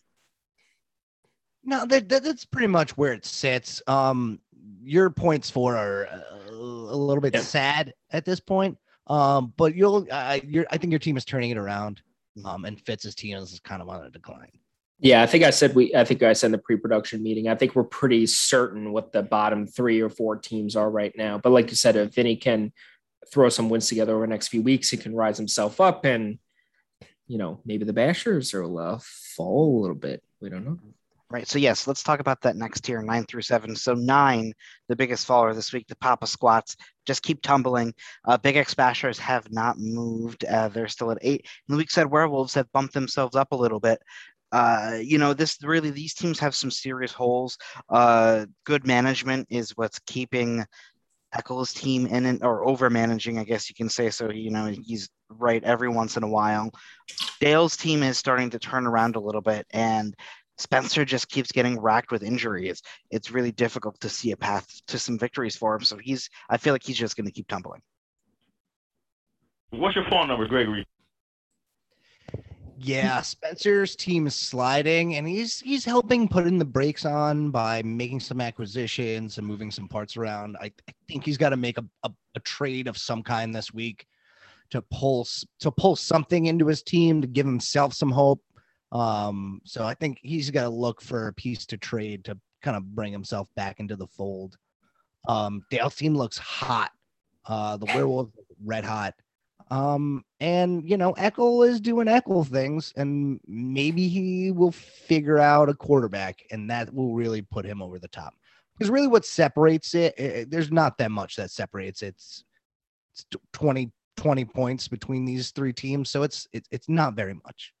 No, that, that that's pretty much where it sits. Um, your points for are uh, a little bit Yeah. sad at this point. Um, but you'll, I, you're, I think your team is turning it around. Um, and Fitz's team is kind of on a decline. Yeah, I think I said we. I think I said in the pre-production meeting. I think we're pretty certain what the bottom three or four teams are right now. But like you said, if Vinny can throw some wins together over the next few weeks, he can rise himself up, and you know maybe the Bashers will uh, fall a little bit. We don't know. Right. So yes, let's talk about that next tier, nine through seven. So nine, the biggest faller this week, the Papa Squats, just keep tumbling. Uh, Big X Bashers have not moved. Uh, they're still at eight. And the weak Werewolves have bumped themselves up a little bit. Uh, you know, this really these teams have some serious holes. Uh, good management is what's keeping Eccles' team in it, or over managing, I guess you can say. So you know he's right every once in a while. Dale's team is starting to turn around a little bit, and Spencer just keeps getting racked with injuries. It's really difficult to see a path to some victories for him. So he's, I feel like he's just going to keep tumbling. What's your phone number, Gregory? Yeah, Spencer's team is sliding, and he's he's helping putting the brakes on by making some acquisitions and moving some parts around. I, I think he's got to make a, a, a trade of some kind this week to pull to pull something into his team to give himself some hope. Um, so I think he's got to look for a piece to trade to kind of bring himself back into the fold. Um, Dale's team looks hot. Uh, the werewolves red hot. Um, and you know, Eckel is doing Eckel things, and maybe he will figure out a quarterback, and that will really put him over the top. Because really, what separates it, eh, there's not that much that separates it. It's, it's tw- 20, 20 points between these three teams, so it's it's it's not very much.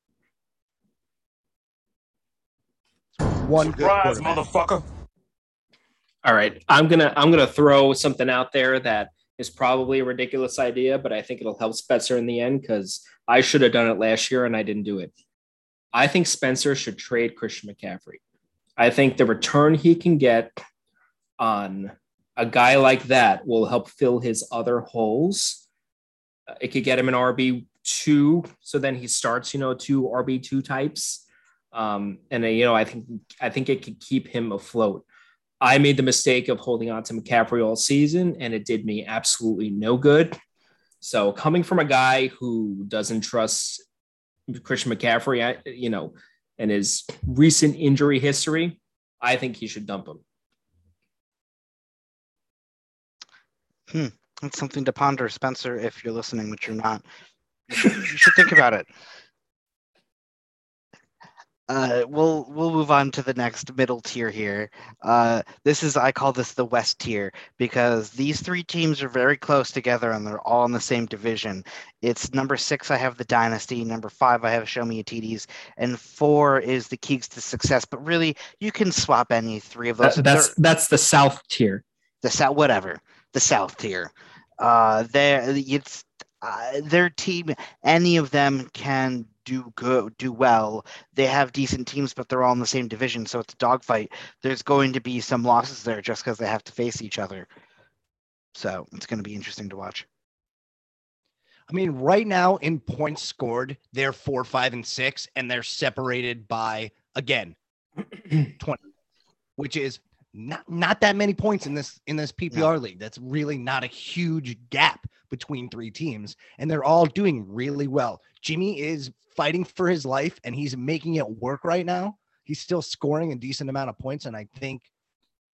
One good Surprise, quarterback. motherfucker. All right, I'm gonna I'm gonna throw something out there that is probably a ridiculous idea, but I think it'll help Spencer in the end because I should have done it last year and I didn't do it. I think Spencer should trade Christian McCaffrey. I think the return he can get on a guy like that will help fill his other holes. Uh, It could get him an RB two, so then he starts, you know, two RB two types. Um, and uh, you know, I think I think it could keep him afloat. I made the mistake of holding on to McCaffrey all season, and it did me absolutely no good. So coming from a guy who doesn't trust Christian McCaffrey, I, you know, and his recent injury history, I think he should dump him. Hmm. That's something to ponder, Spencer. If you're listening, which you're not, you should, you should think about it. Uh, we'll we'll move on to the next middle tier here. Uh, this is I call this the West tier because these three teams are very close together and they're all in the same division. It's number six. I have the Dynasty. Number five, I have Show Me a TDs, and four is the Keys to Success. But really, you can swap any three of those. That- that's They're- that's the South tier. the south whatever the south tier uh there it's uh, their team any of them can do good do well. They have decent teams but they're all in the same division so it's a dogfight. There's going to be some losses there just because they have to face each other. So it's going to be interesting to watch. I mean, right now in points scored, they're four, five, and six, and they're separated by again [clears throat] 20, which is not not that many points in this in this PPR league. That's really not a huge gap between three teams, and they're all doing really well. Jimmy is fighting for his life, and he's making it work right now. He's still scoring a decent amount of points, and I think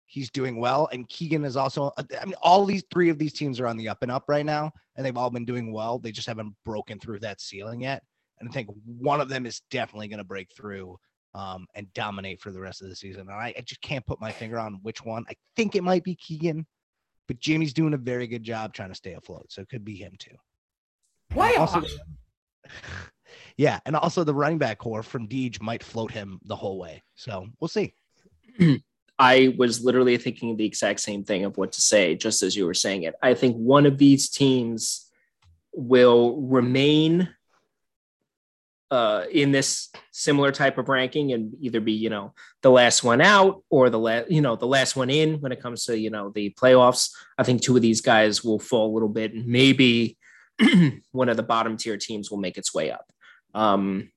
he's doing well. And Keegan is also. I mean, all these three of these teams are on the up and up right now, and they've all been doing well. They just haven't broken through that ceiling yet. And I think one of them is definitely going to break through um, and dominate for the rest of the season. And I, I just can't put my finger on which one. I think it might be Keegan, but Jimmy's doing a very good job trying to stay afloat. So it could be him too. Also, [laughs] yeah, and also the running back corps from Deej might float him the whole way. So we'll see. [clears throat] I was literally thinking the exact same thing of what to say, just as you were saying it. I think one of these teams will remain uh, in this similar type of ranking and either be, you know, the last one out or the last, you know, the last one in when it comes to, you know, the playoffs. I think two of these guys will fall a little bit, and maybe [clears throat] one of the bottom tier teams will make its way up. Um,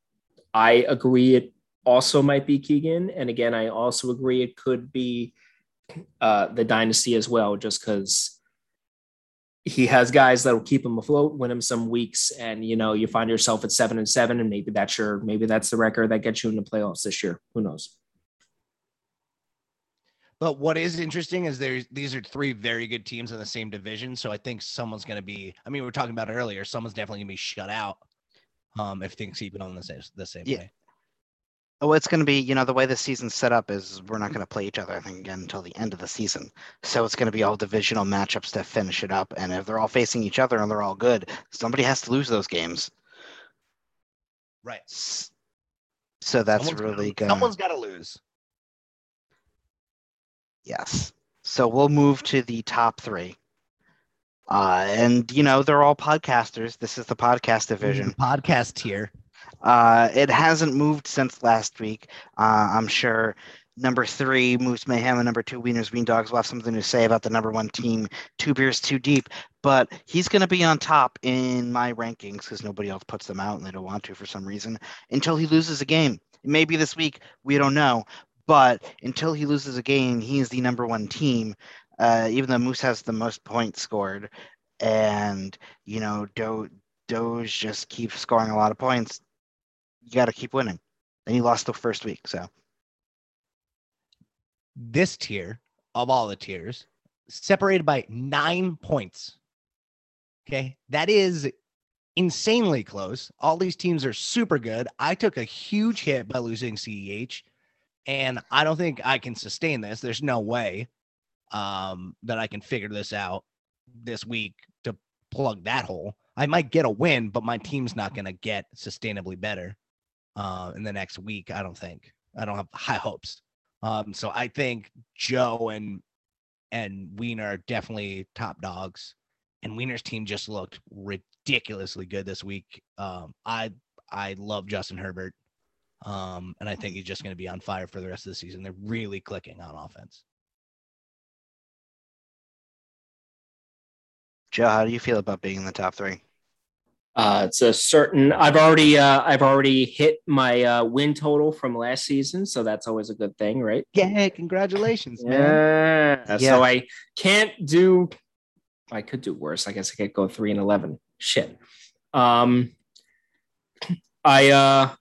I agree. It also might be Keegan. And again, I also agree it could be uh, the dynasty as well, just because he has guys that will keep him afloat, win him some weeks, and you know you find yourself at seven and seven, and maybe that's your maybe that's the record that gets you in the playoffs this year. Who knows? But what is interesting is there's these are three very good teams in the same division. So I think someone's going to be. I mean, we were talking about it earlier. Someone's definitely going to be shut out um, if things keep it on the same the same Yeah. way. Oh, it's going to be, you know, the way the season's set up is we're not going to play each other, I think, again until the end of the season. So it's going to be all divisional matchups to finish it up. And if they're all facing each other and they're all good, somebody has to lose those games. Right. So that's Someone's gotta- really good. Someone's got to lose. Yes. So we'll move to the top three. Uh, and, you know, they're all podcasters. This is the podcast division. Podcast here. Uh, it hasn't moved since last week. Uh, I'm sure number three, Moose Mayhem, and number two, Wieners Wien Dogs will have something to say about the number one team, Two Beers Too Deep. But he's going to be on top in my rankings because nobody else puts them out and they don't want to for some reason until he loses a game. Maybe this week, we don't know. But until he loses a game, he is the number one team. Uh, even though Moose has the most points scored, and you know Do- Doge just keeps scoring a lot of points, you got to keep winning. And he lost the first week, so This tier of all the tiers separated by nine points. Okay. That is insanely close. All these teams are super good. I took a huge hit by losing CEH, and I don't think I can sustain this. There's no way um, that I can figure this out this week to plug that hole. I might get a win, but my team's not going to get sustainably better uh, in the next week. I don't think. I don't have high hopes. Um, so I think Joe and and Wiener are definitely top dogs, and Wiener's team just looked ridiculously good this week. Um, I I love Justin Herbert, um, and I think he's just going to be on fire for the rest of the season. They're really clicking on offense. Joe, how do you feel about being in the top three? Uh, it's a certain. I've already uh, I've already hit my uh, win total from last season, so that's always a good thing, right? Yeah, congratulations, man. Yeah. Yeah. So I can't do. I could do worse. I guess I could go three and eleven. Shit. Um. I uh.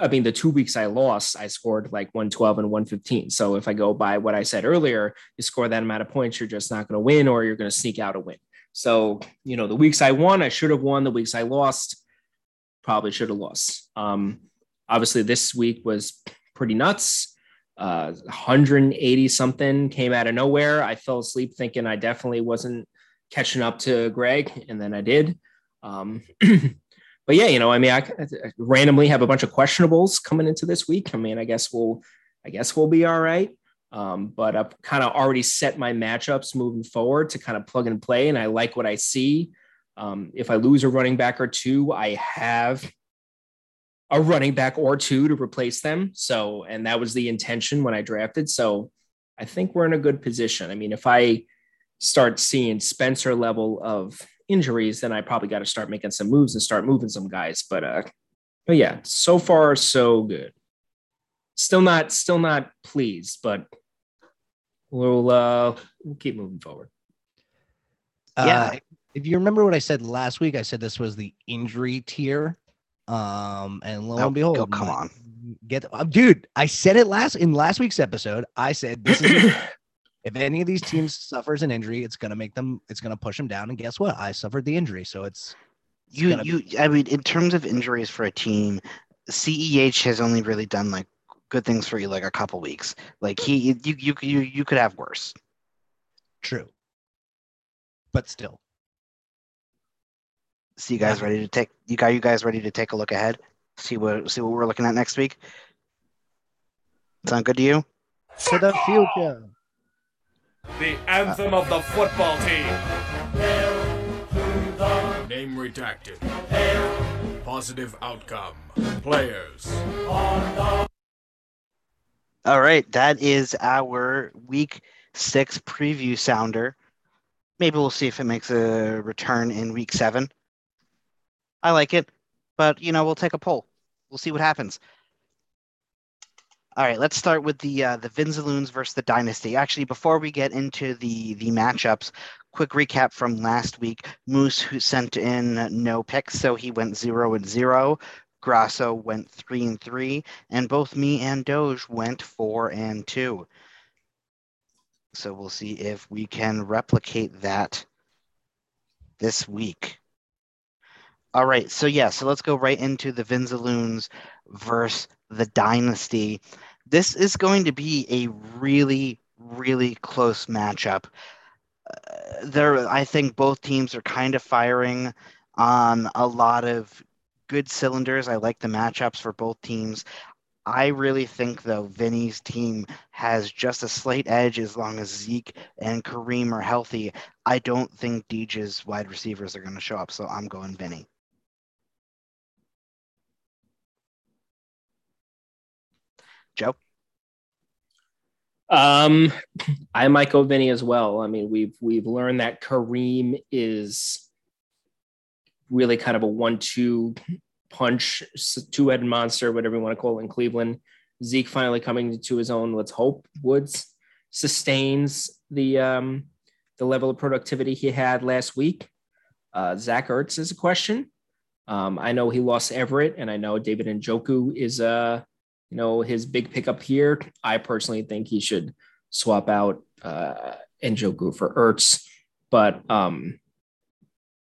I mean, the two weeks I lost, I scored like 112 and 115. So if I go by what I said earlier, you score that amount of points, you're just not going to win, or you're going to sneak out a win. So, you know, the weeks I won, I should have won. The weeks I lost, probably should have lost. Um, obviously, this week was pretty nuts. Uh, 180 something came out of nowhere. I fell asleep thinking I definitely wasn't catching up to Greg, and then I did. Um, [clears throat] but yeah, you know, I mean, I, I randomly have a bunch of questionables coming into this week. I mean, I guess we'll, I guess we'll be all right. Um, but I've kind of already set my matchups moving forward to kind of plug and play, and I like what I see. Um, if I lose a running back or two, I have a running back or two to replace them. So, and that was the intention when I drafted. So, I think we're in a good position. I mean, if I start seeing Spencer level of injuries, then I probably got to start making some moves and start moving some guys. But, uh, but yeah, so far so good still not still not pleased, but we'll uh we'll keep moving forward. Uh, Yeah. if you remember what I said last week, I said this was the injury tier. Um, and lo Oh, and behold, oh, come my- on. get uh, dude. I said it last in last week's episode. I said this is [laughs] if any of these teams suffers an injury, it's gonna make them. It's gonna push them down. And guess what? I suffered the injury, so it's it's You gonna be- you I mean, in terms of injuries for a team, CEH has only really done like good things for you like a couple weeks. Like he you you you you could have worse. true, but still. So you guys Yeah. ready to take you got you guys ready to take a look ahead? See what see what we're looking at next week? Sound good to you? For the future. The anthem of the football team. Name redacted. Positive outcome. Players. All right, that is our week six preview sounder. Maybe we'll see if it makes a return in week seven. I like it, but you know, we'll take a poll. We'll see what happens. All right, let's start with the uh, the Vinzaloons versus the Dynasty. Actually, before we get into the the matchups, quick recap from last week. Moose who sent in no picks, so he went zero and zero. Grasso went three and three, and both me and Doge went four and two. So we'll see if we can replicate that this week. All right, so yeah, so let's go right into the Vinzaloons versus the Dynasty. This is going to be a really, really close matchup. Uh, there, I think both teams are kind of firing on a lot of good cylinders. I like the matchups for both teams. I really think though Vinny's team has just a slight edge as long as Zeke and Kareem are healthy. I don't think Deej's wide receivers are going to show up, so I'm going Vinny. Joe, Um, I might go Vinny as well. I mean, we've we've learned that Kareem is really kind of a one-two punch, two-headed monster, whatever you want to call it in Cleveland. Zeke finally coming to his own. Let's hope Woods sustains the um, the level of productivity he had last week. Uh, Zach Ertz is a question. Um, I know he lost Everett, and I know David Njoku is uh, you know, his big pickup here. I personally think he should swap out uh, Njoku for Ertz, but um,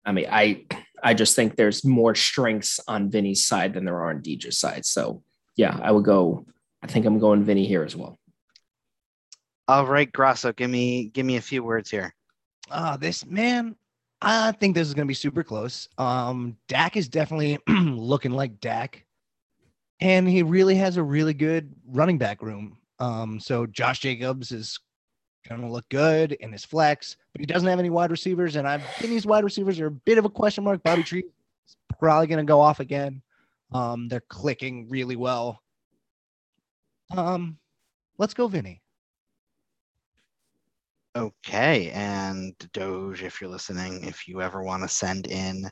I mean, I I just think there's more strengths on Vinny's side than there are on Deej's side. So yeah, I would go. I think I'm going Vinny here as well. all right, Grasso, give me give me a few words here. Ah, this man, I think this is going to be super close. Um, Dak is definitely [clears throat] looking like Dak, and he really has a really good running back room. Um, so Josh Jacobs is gonna look good in his flex, but he doesn't have any wide receivers, and I think these wide receivers are a bit of a question mark. Bobby Tree is probably gonna go off again. Um, they're clicking really well. Um, let's go, Vinny. Okay, and Doge, if you're listening, if you ever want to send in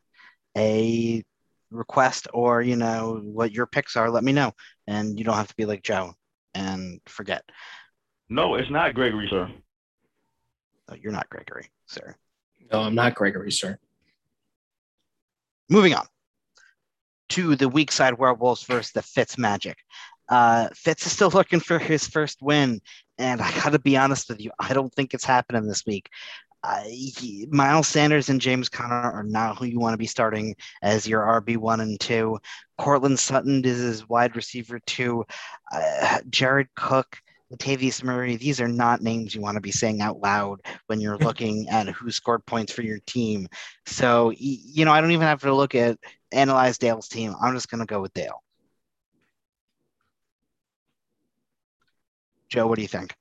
a request or you know what your picks are, let me know. And you don't have to be like Joe and forget. No, it's not Gregory, sir. Oh, you're not Gregory, sir. No, I'm not Gregory, sir. Moving on to the weak side werewolves versus the Fitz Magic. Uh, Fitz is still [laughs] looking for his first win, and I got to be honest with you, I don't think it's happening this week. Uh, he, Miles Sanders and James Conner are not who you want to be starting as your RB one and two. Courtland Sutton is his wide receiver two. Uh, Jared Cook, Latavius Murray, these are not names you want to be saying out loud when you're [laughs] looking at who scored points for your team. So, you know, I don't even have to look at analyze Dale's team. I'm just going to go with Dale. Joe, what do you think?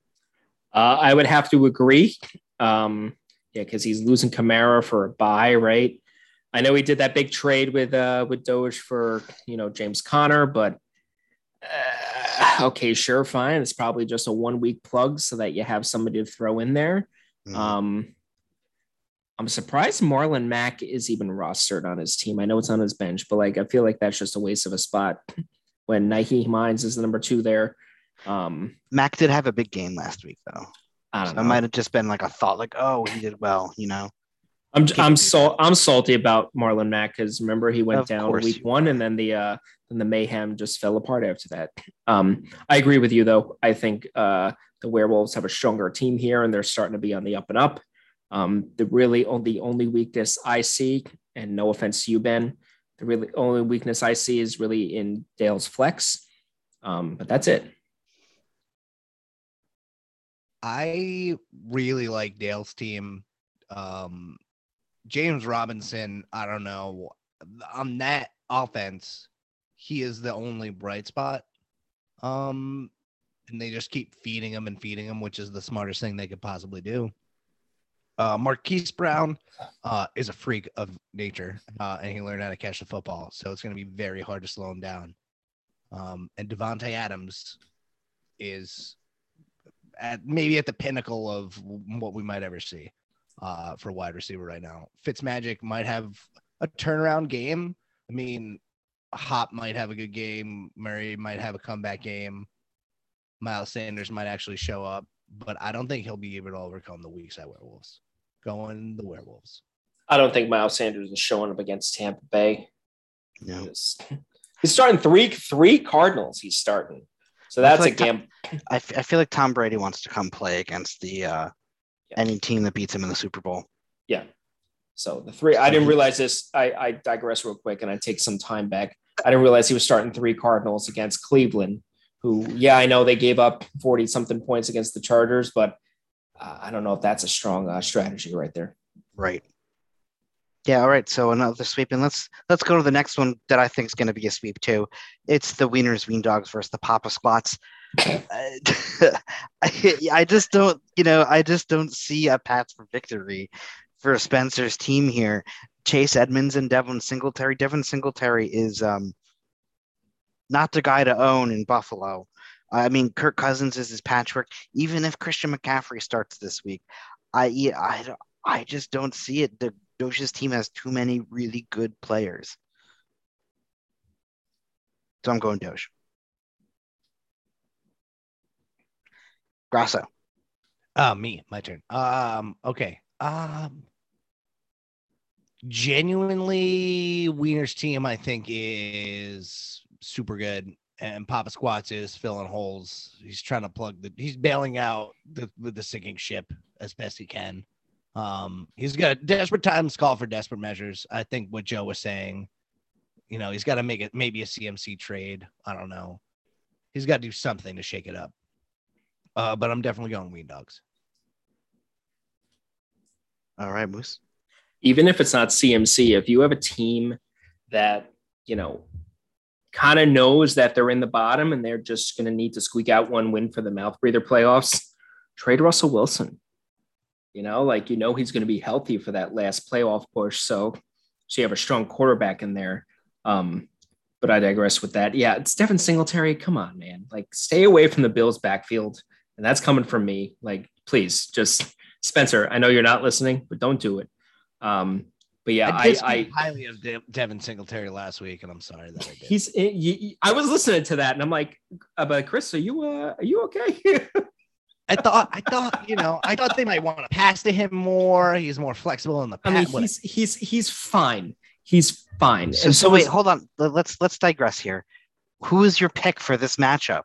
Uh, I would have to agree. Um, yeah, because he's losing Kamara for a bye, right? I know he did that big trade with uh, with Doge for you know James Conner, but uh, okay, sure, fine. It's probably just a one week plug so that you have somebody to throw in there. Mhm. Um, I'm surprised Marlon Mack is even rostered on his team. I know it's on his bench, but like I feel like that's just a waste of a spot [clears throat] when Nyheim Hines is the number two there. Um, Mack did have a big game last week, though. I don't it know. might have just been like a thought, like, oh, he did well, you know? I'm I'm do sal- I'm salty about Marlon Mack because remember he went Of down week one and then the uh then the mayhem just fell apart after that. Um, I agree with you though. I think uh the werewolves have a stronger team here and they're starting to be on the up and up. Um, the really only only weakness I see, and no offense to you, Ben, the really only weakness I see is really in Dale's flex. Um, but that's it. I really like Dale's team. Um, James Robinson, I don't know. On that offense, he is the only bright spot. Um, and they just keep feeding him and feeding him, which is the smartest thing they could possibly do. Uh, Marquise Brown uh, is a freak of nature, uh, and he learned how to catch the football. So it's going to be very hard to slow him down. Um, and Davante Adams is at maybe at the pinnacle of what we might ever see uh, for wide receiver right now. Fitzmagic might have a turnaround game. I mean, Hop might have a good game. Murray might have a comeback game. Miles Sanders might actually show up, but I don't think he'll be able to overcome the weak side werewolves. Going the werewolves. I don't think Miles Sanders is showing up against Tampa Bay. No. He's he's starting three three Cardinals. He's starting, so that's like a game. I, f- I feel like Tom Brady wants to come play against the uh, any team that beats him in the Super Bowl. Yeah. So the three, I didn't realize this. I, I digress real quick and I take some time back. I didn't realize he was starting three Cardinals against Cleveland, who, yeah, I know they gave up 40 something points against the Chargers, but uh, I don't know if that's a strong uh, strategy right there. Right. Yeah. All right. So another sweep, and let's let's go to the next one that I think is going to be a sweep too. It's the Wieners Wien Dogs versus the Papa Squats. I, [laughs] I just don't, you know, I just don't see a path for victory for Spencer's team here. Chase Edmonds and Devin Singletary. Devin Singletary is um, not the guy to own in Buffalo. I mean, Kirk Cousins is his patchwork. Even if Christian McCaffrey starts this week, I I, I just don't see it. The Doge's team has too many really good players. So I'm going Doge. Grasso. Uh me, my turn. Um, okay. Um genuinely Wiener's team, I think, is super good. And Papa Squats is filling holes. He's trying to plug the he's bailing out the the sinking ship as best he can. Um, he's got desperate times call for desperate measures. I think what Joe was saying, you know, he's got to make it maybe a CMC trade. I don't know. He's got to do something to shake it up. Uh, but I'm definitely going Wien Dogs. All right, Moose. Even if it's not CMC, if you have a team that, you know, kind of knows that they're in the bottom and they're just going to need to squeak out one win for the mouth breather playoffs, trade Russell Wilson. You know, like you know he's going to be healthy for that last playoff push. So, so you have a strong quarterback in there. Um, but I digress with that. Yeah, it's Devin Singletary. Come on, man. Like, stay away from the Bills' backfield, and that's coming from me. Like, please, just Spencer. I know you're not listening, but don't do it. Um, but yeah, I, I, I, highly of De- Devin Singletary last week, and I'm sorry that I did. he's. He, I was listening to that, and I'm like, uh, but Chris, are you, uh, are you okay? [laughs] I thought, I thought, you know, I thought they might want to pass to him more. He's more flexible in the I mean, he's he's he's fine. He's fine. So, and so wait, is- hold on. Let's let's digress here. Who is your pick for this matchup?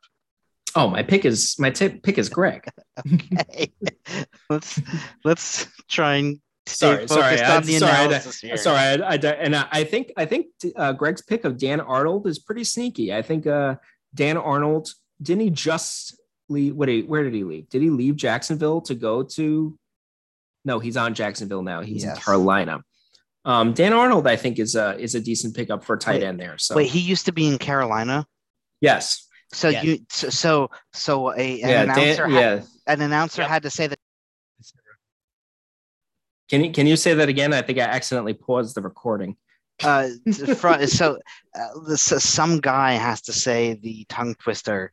Oh, my pick is my tip pick is Greg. [laughs] Hey, [laughs] let's let's try and Sorry, stay sorry, focused I- on the sorry, I- analysis here. Sorry, I, I, and I, I think I think uh, Greg's pick of Dan Arnold is pretty sneaky. I think uh, Dan Arnold didn't he just leave? What? Did he, where did he leave? Did he leave Jacksonville to go to? No, he's on Jacksonville now. He's in Carolina. Um, Dan Arnold, I think, is a is a decent pickup for tight Wait, end there. So Wait, he used to be in Carolina. yes, So Yes. you so so, so a an yeah, announcer Dan, had, yeah. an announcer Yep. had to say that Can you can you say that again? I think I accidentally paused the recording. uh fr- [laughs] so uh, this, some guy has to say the tongue twister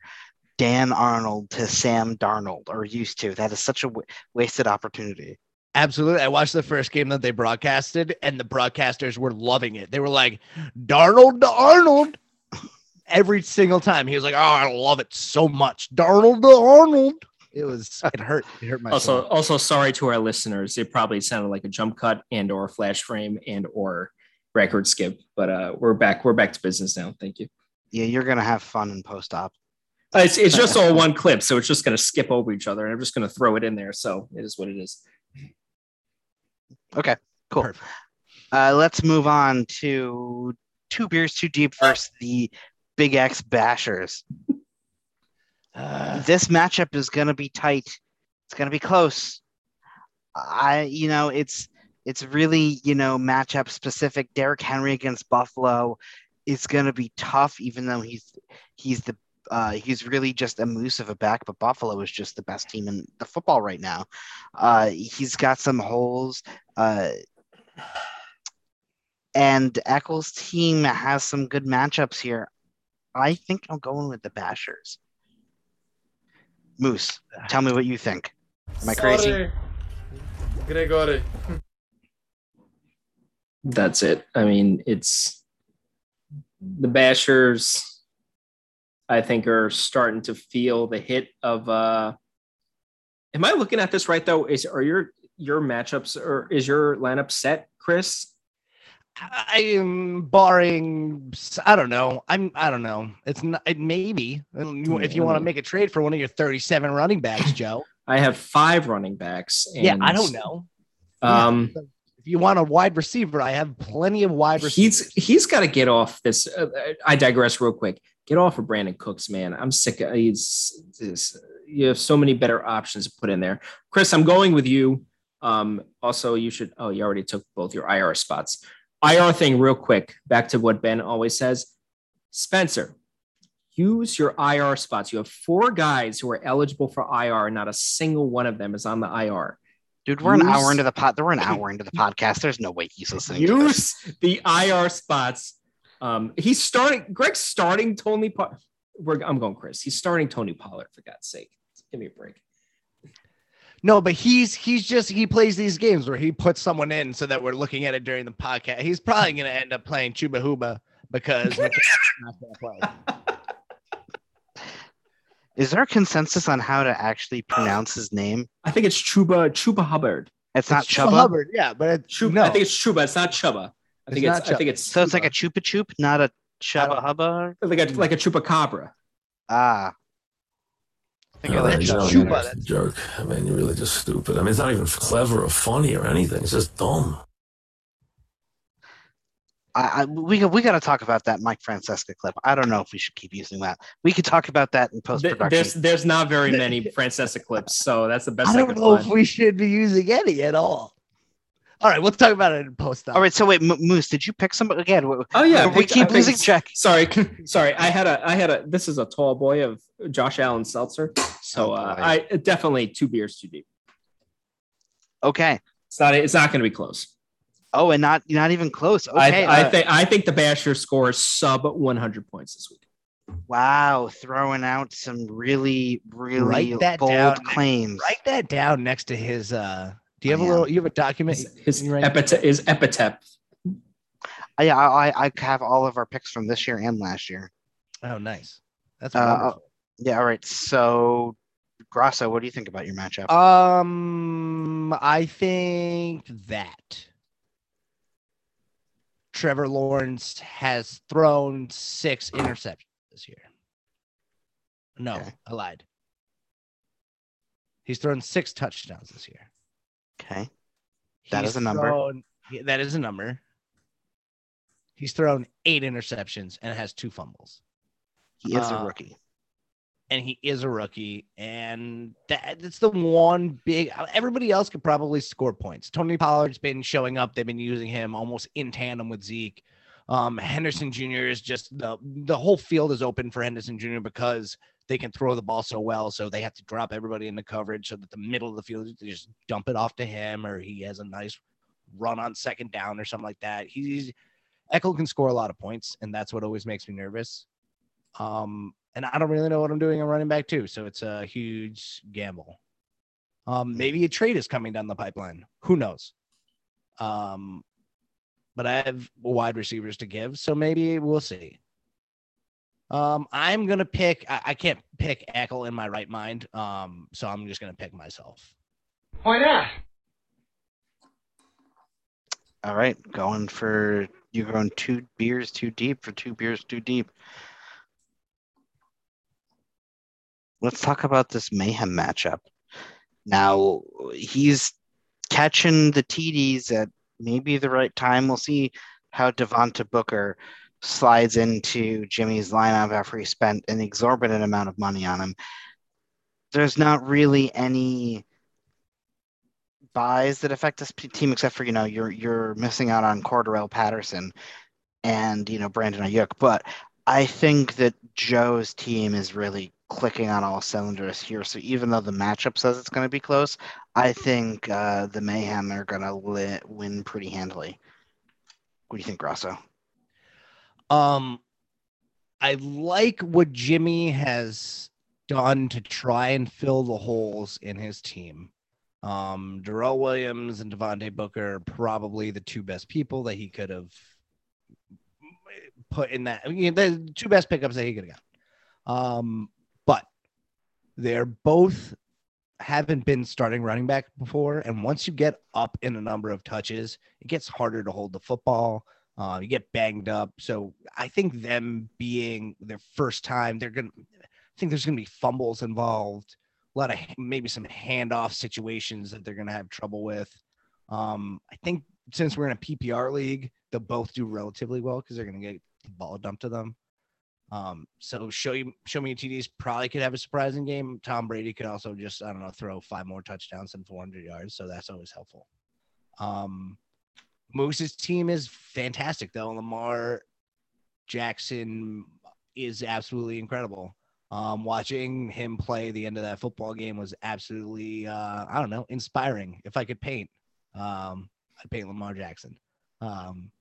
Dan Arnold to Sam Darnold or used to. That is such a w- wasted opportunity. Absolutely. I watched the first game that they broadcasted, and the broadcasters were loving it. They were like, Darnold to Arnold. Every single time. He was like, Oh, I love it so much. Darnold to Arnold. It was, it hurt. It hurt my also soul. also sorry to our listeners it probably sounded like a jump cut and or flash frame and or record skip but uh we're back we're back to business now thank you Yeah, you're gonna have fun in post op. Uh, it's, it's just all one clip so it's just going to skip over each other and i'm just going to throw it in there so it is what it is Okay, cool. Uh, let's move on to two beers too deep versus the Big X Bashers. Uh, this matchup is going to be tight. It's going to be close. I, you know, it's it's really you know matchup specific. Derrick Henry against Buffalo is going to be tough, even though he's he's the uh, he's really just a moose of a back. But Buffalo is just the best team in the football right now. Uh, he's got some holes. Uh, and Eccles' team has some good matchups here. I think I'm going with the Bashers. Moose, tell me what you think. Am I crazy? Sorry. Gregory. that's it i mean it's the bashers i think are starting to feel the hit of uh am i looking at this right though is are your your matchups or is your lineup set chris I am barring. I don't know. I'm. I don't know. It's not. It maybe if you want to make a trade for one of your 37 running backs, Joe. i have five running backs yeah, I don't know. um If you want a wide receiver, I have plenty of wide receivers. he's he's got to get off this. Uh, I digress real quick. Get off of Brandin Cooks, man. I'm sick. Of, he's this. You have so many better options to put in there. Chris, I'm going with you. Um, also, you should. Oh, you already took both your IR spots. IR thing, real quick. Back to what Ben always says. Spencer, use your IR spots. You have four guys who are eligible for IR, and not a single one of them is on the IR. Dude, we're an Use- hour into the pod. We're an hour into the podcast. There's no way he's listening. use the IR spots. Um, he's starting. Greg's starting Tony. Po- we're, I'm going Chris. He's starting Tony Pollard for God's sake. Give me a break. No, but he's he's just he plays these games where he puts someone in so that we're looking at it during the podcast. He's probably going to end up playing Chuba Huba because not [laughs] play. Is there a consensus on how to actually pronounce his name? I think it's Chuba Chuba Hubbard. It's not Chuba. Hubbard, yeah, but it's Chuba. no. I think it's Chuba. It's not Chuba. I think It's it's. I think it's. So it's like a Chuba. chupa chup, not a Chuba hubba. like a like a chupacabra. Ah. Figure that you shit know, out. Chuba, you're that's- a jerk. I mean, you're really just stupid. I mean, it's not even clever or funny or anything. It's just dumb. I, I, we we got to talk about that Mike Francesa clip. I don't know if we should keep using that. We could talk about that in post production. There's there's not very [laughs] many Francesa clips, so that's the best I I, don't could know find. if we should be using any at all. All right, we'll talk about it in post. All right, so wait, M- Moose, did you pick somebody again? Oh yeah, we picked- keep I losing picked- track. Sorry, [laughs] sorry. I had a, I had a. This is a tall boy of Josh Allen Seltzer. So Oh, uh. I definitely two beers too deep. Okay. It's not. It's not going to be close. Oh, and not not even close. Okay. I, I uh, think. I think the Basher scores sub 100 points this week. wow, throwing out some really, really Write that bold down. claims. Write that down next to his. uh Do you have I a am. little? You have a document. His, his you write- epithet is epithet. I, I I have all of our picks from this year and last year. Oh, nice. That's Uh. Yeah. All right. So, Grasso, what do you think about your matchup? Um, I think that Trevor Lawrence has thrown six interceptions this year. No, Okay. I lied. He's thrown six touchdowns this year. Okay. That He's is a number. thrown- that is a number. He's thrown eight interceptions and has two fumbles. He is a uh, rookie. and he is a rookie, and that, that's the one big. Everybody else could probably score points. Tony Pollard's been showing up. They've been using him almost in tandem with Zeke. Um, Henderson Jr. is just the the whole field is open for Henderson Jr. because they can throw the ball so well. So they have to drop everybody into coverage so that the middle of the field they just dump it off to him, or he has a nice run on second down or something like that. He's Ekeler can score a lot of points, and that's what always makes me nervous. Um, and I don't really know what I'm doing on running back too, so it's a huge gamble. Um, maybe a trade is coming down the pipeline. Who knows? Um, but I have wide receivers to give, so maybe we'll see. Um, I'm gonna pick. I, I can't pick Ekeler in my right mind. Um, so I'm just gonna pick myself. Why not? All right, going for you're going two beers too deep for two beers too deep. Let's talk about this mayhem matchup. Now he's catching the TDs at maybe the right time. We'll see how Devontae Booker slides into Jimmy's lineup after he spent an exorbitant amount of money on him. There's not really any byes that affect this team, except for you know you're you're missing out on Cordarrelle Patterson and you know Brandon Aiyuk. But I think that Joe's team is really clicking on all cylinders here. So even though the matchup says it's going to be close, I think uh, the Mayhem are going to win pretty handily. What do you think, Grasso? Um, I like what Jimmy has done to try and fill the holes in his team. Um, Darrel Williams and Devontae Booker are probably the two best people that he could have put in that. I mean, the two best pickups that he could have got. Um, but they're both haven't been starting running back before, and once you get up in a number of touches, it gets harder to hold the football. Uh, you get banged up. So I think them being their first time, they're gonna. I think there's gonna be fumbles involved, a lot of maybe some handoff situations that they're gonna have trouble with. Um, I think since we're in a PPR league, they'll both do relatively well because they're gonna get the ball dumped to them. Um, so show you show me TDs probably could have a surprising game. Tom Brady could also just I don't know throw five more touchdowns and 400 yards, so that's always helpful. Um, Moose's team is fantastic though. Lamar Jackson is absolutely incredible. Um, watching him play the end of that football game was absolutely uh, I don't know inspiring. If I could paint, um, I'd paint Lamar Jackson. Um,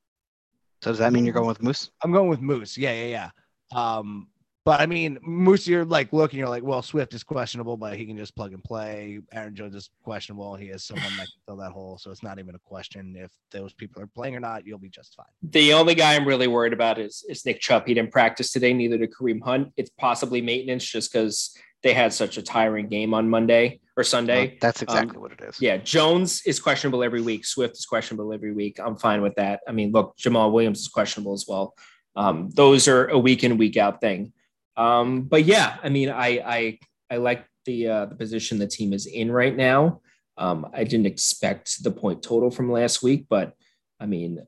So does that mean you're going with Moose? I'm going with Moose. Yeah, yeah, yeah. Um, but I mean, Moose, you're like looking, you're like, well, Swift is questionable, but he can just plug and play. Aaron Jones is questionable. He has someone that can fill that hole. So it's not even a question if those people are playing or not. You'll be just fine. The only guy I'm really worried about is, is Nick Chubb. He didn't practice today, neither did Kareem Hunt. It's possibly maintenance just because they had such a tiring game on Monday or Sunday. Well, that's exactly what it is. Yeah, Jones is questionable every week. Swift is questionable every week. I'm fine with that. I mean, look, Jamaal Williams is questionable as well. Um, those are a week in, week out thing. Um, but yeah, I mean, I I I like the uh, the position the team is in right now. Um, I didn't expect the point total from last week, but I mean,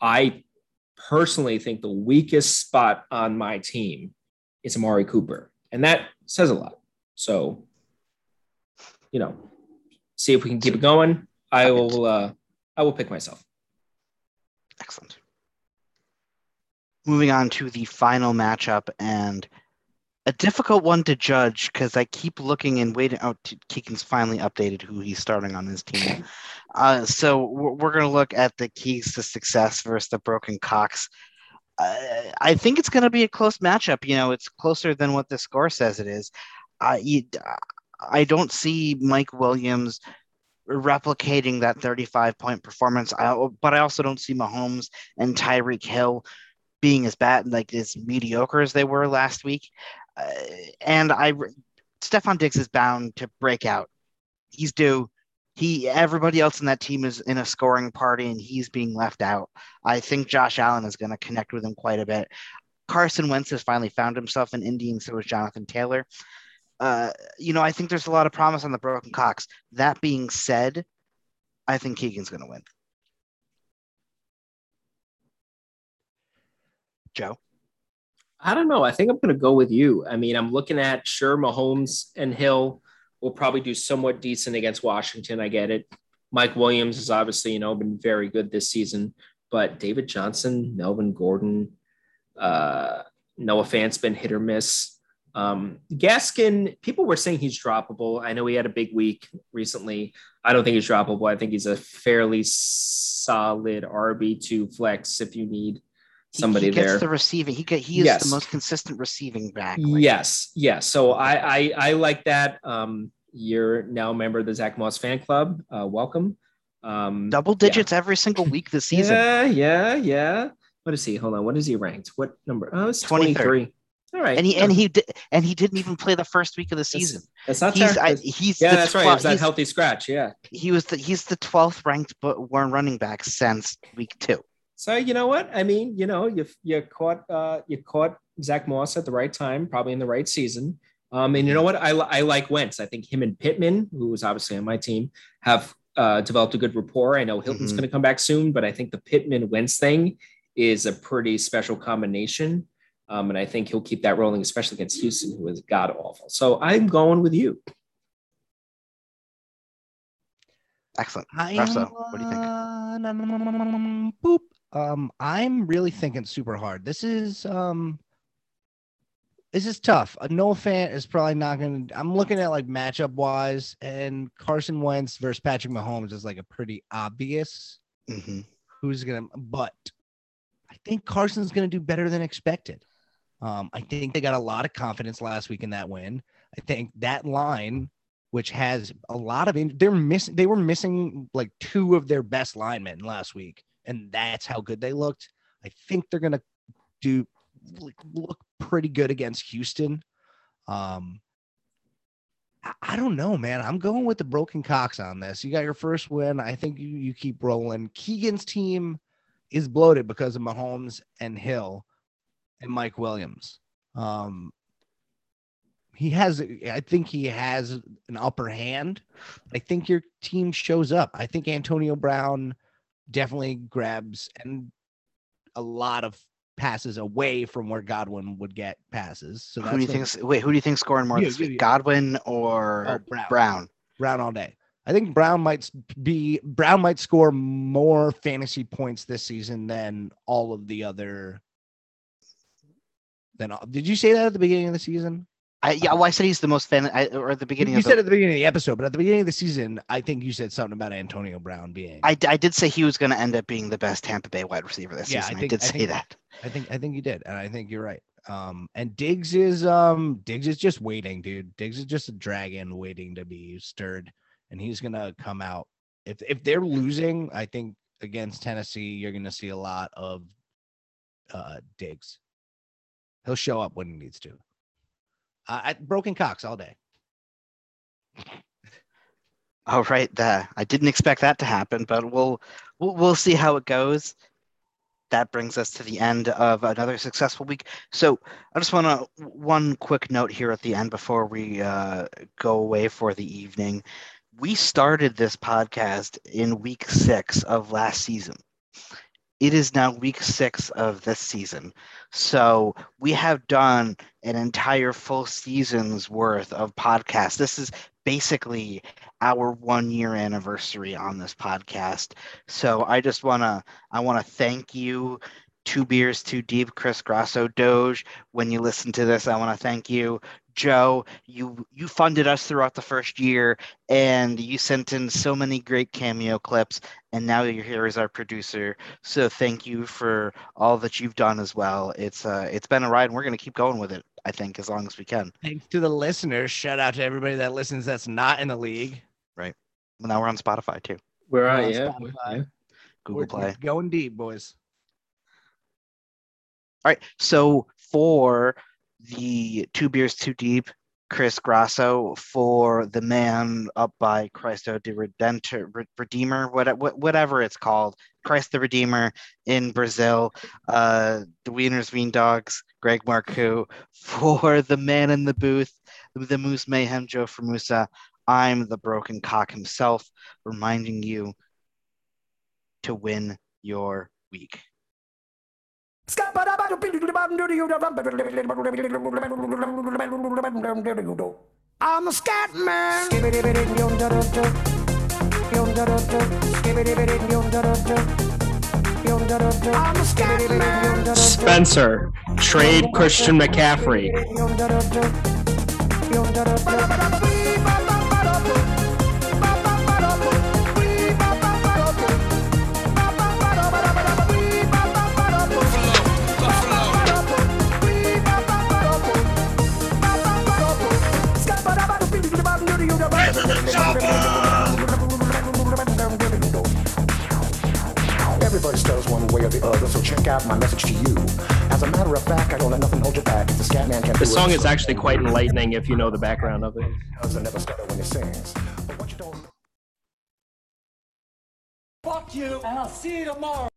I personally think the weakest spot on my team is Amari Cooper, and that says a lot. So, you know, see if we can keep it going. I will. Uh, I will pick myself. Excellent. Moving on to the final matchup and a difficult one to judge because I keep looking and waiting. Oh, Keegan's finally updated who he's starting on his team. Uh, so we're, we're going to look at the keys to success versus the broken cocks. Uh, I think it's going to be a close matchup. You know, it's closer than what the score says it is. I don't see Mike Williams replicating that 35 point performance. I, but I also don't see Mahomes and Tyreek Hill being as bad, like as mediocre as they were last week. Uh, and I, Stefon Diggs is bound to break out. He's due. He, everybody else in that team is in a scoring party, and he's being left out. I think Josh Allen is going to connect with him quite a bit. Carson Wentz has finally found himself in Indy, and so is Jonathan Taylor. Uh, you know, I think there's a lot of promise on the broken cocks. That being said, I think Keegan's going to win. Joe? I don't know. I think I'm going to go with you. I mean, I'm looking at sure Mahomes and Hill will probably do somewhat decent against Washington. I get it. Mike Williams has obviously, you know, been very good this season, but David Johnson, Melvin Gordon, uh, Noah Fant's been hit or miss. Um, Gaskin, people were saying he's droppable. I know he had a big week recently. I don't think he's droppable. I think he's a fairly solid RB2 flex if you need somebody he, he gets there. the receiving. He get, he is Yes. the most consistent receiving back. Like, Yes, yes. So I, I I like that. Um, you're now a member of the Zach Moss fan club. Uh, welcome. Um, double digits every single week this [laughs] season. Yeah, yeah, yeah. What is he? Hold on. What is he ranked? What number? Oh, it's 23. All right. And he and he did and he didn't even play the first week of the season. That's not He's. I, he's yeah, that's right. It twe- that healthy scratch. Yeah. he was the he's the twelfth ranked but one running back since week two. So you know what? I mean, you know, you you caught uh you caught Zach Moss at the right time, probably in the right season. Um, and you know what? I, I like Wentz. I think him and Pittman, who was obviously on my team, have uh, developed a good rapport. I know Hilton's Mhm. going to come back soon, but I think the Pittman Wentz thing is a pretty special combination. Um, and I think he'll keep that rolling, especially against Houston, who is god awful. So I'm going with you. Excellent. I'm, Grasso, what do you think? boop. Um, I'm really thinking super hard. This is um, this is tough. A Noah Fant is probably not going to. I'm looking at like matchup wise, and Carson Wentz versus Patrick Mahomes is like a pretty obvious hmm who's gonna. But I think Carson's gonna do better than expected. Um, I think they got a lot of confidence last week in that win. I think that line, which has a lot of, in- they're missing. They were missing like two of their best linemen last week, and that's how good they looked. I think they're gonna do look pretty good against Houston. Um, I, I don't know, man. I'm going with the broken cocks on this. You got your first win. I think you you keep rolling. Keegan's team is bloated because of Mahomes and Hill and Mike Williams. Um, he has, I think he has an upper hand. I think your team shows up. I think Antonio Brown definitely grabs and a lot of passes away from where Godwin would get passes. So Who do you think? Wait, who do you think scoring more You, this you, you. Godwin or Oh, Brown. Brown? Brown all day. I think Brown might be Brown might score more fantasy points this season than all of the other. Than all, did you say that at the beginning of the season? I, yeah, well, I said he's the most fan, I, or at the beginning you said the, at the beginning of the episode, but at the beginning of the season, I think you said something about Antonio Brown being. I, I did say he was going to end up being the best Tampa Bay wide receiver this Yeah, season. I, think- did I say think- that. I think I think you did, and I think you're right. Um, and Diggs is um Diggs is just waiting, dude. Diggs is just a dragon waiting to be stirred, and he's gonna come out. If if they're losing, I think against Tennessee, you're gonna see a lot of uh Diggs. He'll show up when he needs to. Uh, I, broken cocks all day. [laughs] All right, that I didn't expect that to happen, but we'll we'll, we'll see how it goes. That brings us to the end of another successful week. So I just want to one quick note here at the end before we uh, go away for the evening. We started this podcast in week six of last season, it is now week six of this season. So we have done an entire full season's worth of podcasts. This is basically our one year anniversary on this podcast. So I just wanna I wanna thank you. Two beers too deep, Chris Grasso Doge. When you listen to this, I want to thank you. Joe, you you funded us throughout the first year and you sent in so many great cameo clips and now you're here as our producer. So thank you for all that you've done as well. It's uh it's been a ride and we're going to keep going with it, I think as long as we can. Thanks to the listeners. Shout out to everybody that listens that's not in the league. Right. Well, now we're on Spotify too. Where We're are on you? Spotify. Google We're Play. going deep, boys. All right. So for the two beers too deep, Chris Grasso for the man up by Cristo de Redentor, Redeemer, what, what, whatever it's called, Christ the Redeemer in Brazil. Uh, the Wieners Wien Dogs, Greg Marcoux [laughs] for the man in the booth, the Moose Mayhem Joe Formusa. I'm the broken cock himself, reminding you to win your week. I'm a scat man. I'm a scat man. Spencer, trade Christian McCaffrey. Everybody stutters one way or the other, so check out my message to you. As a matter of fact, I don't let nothing hold you back. If the scat man can The song is actually quite enlightening if you know the background of it. does and never stutter when he sings. But what you don't Fuck you, and I'll see you tomorrow.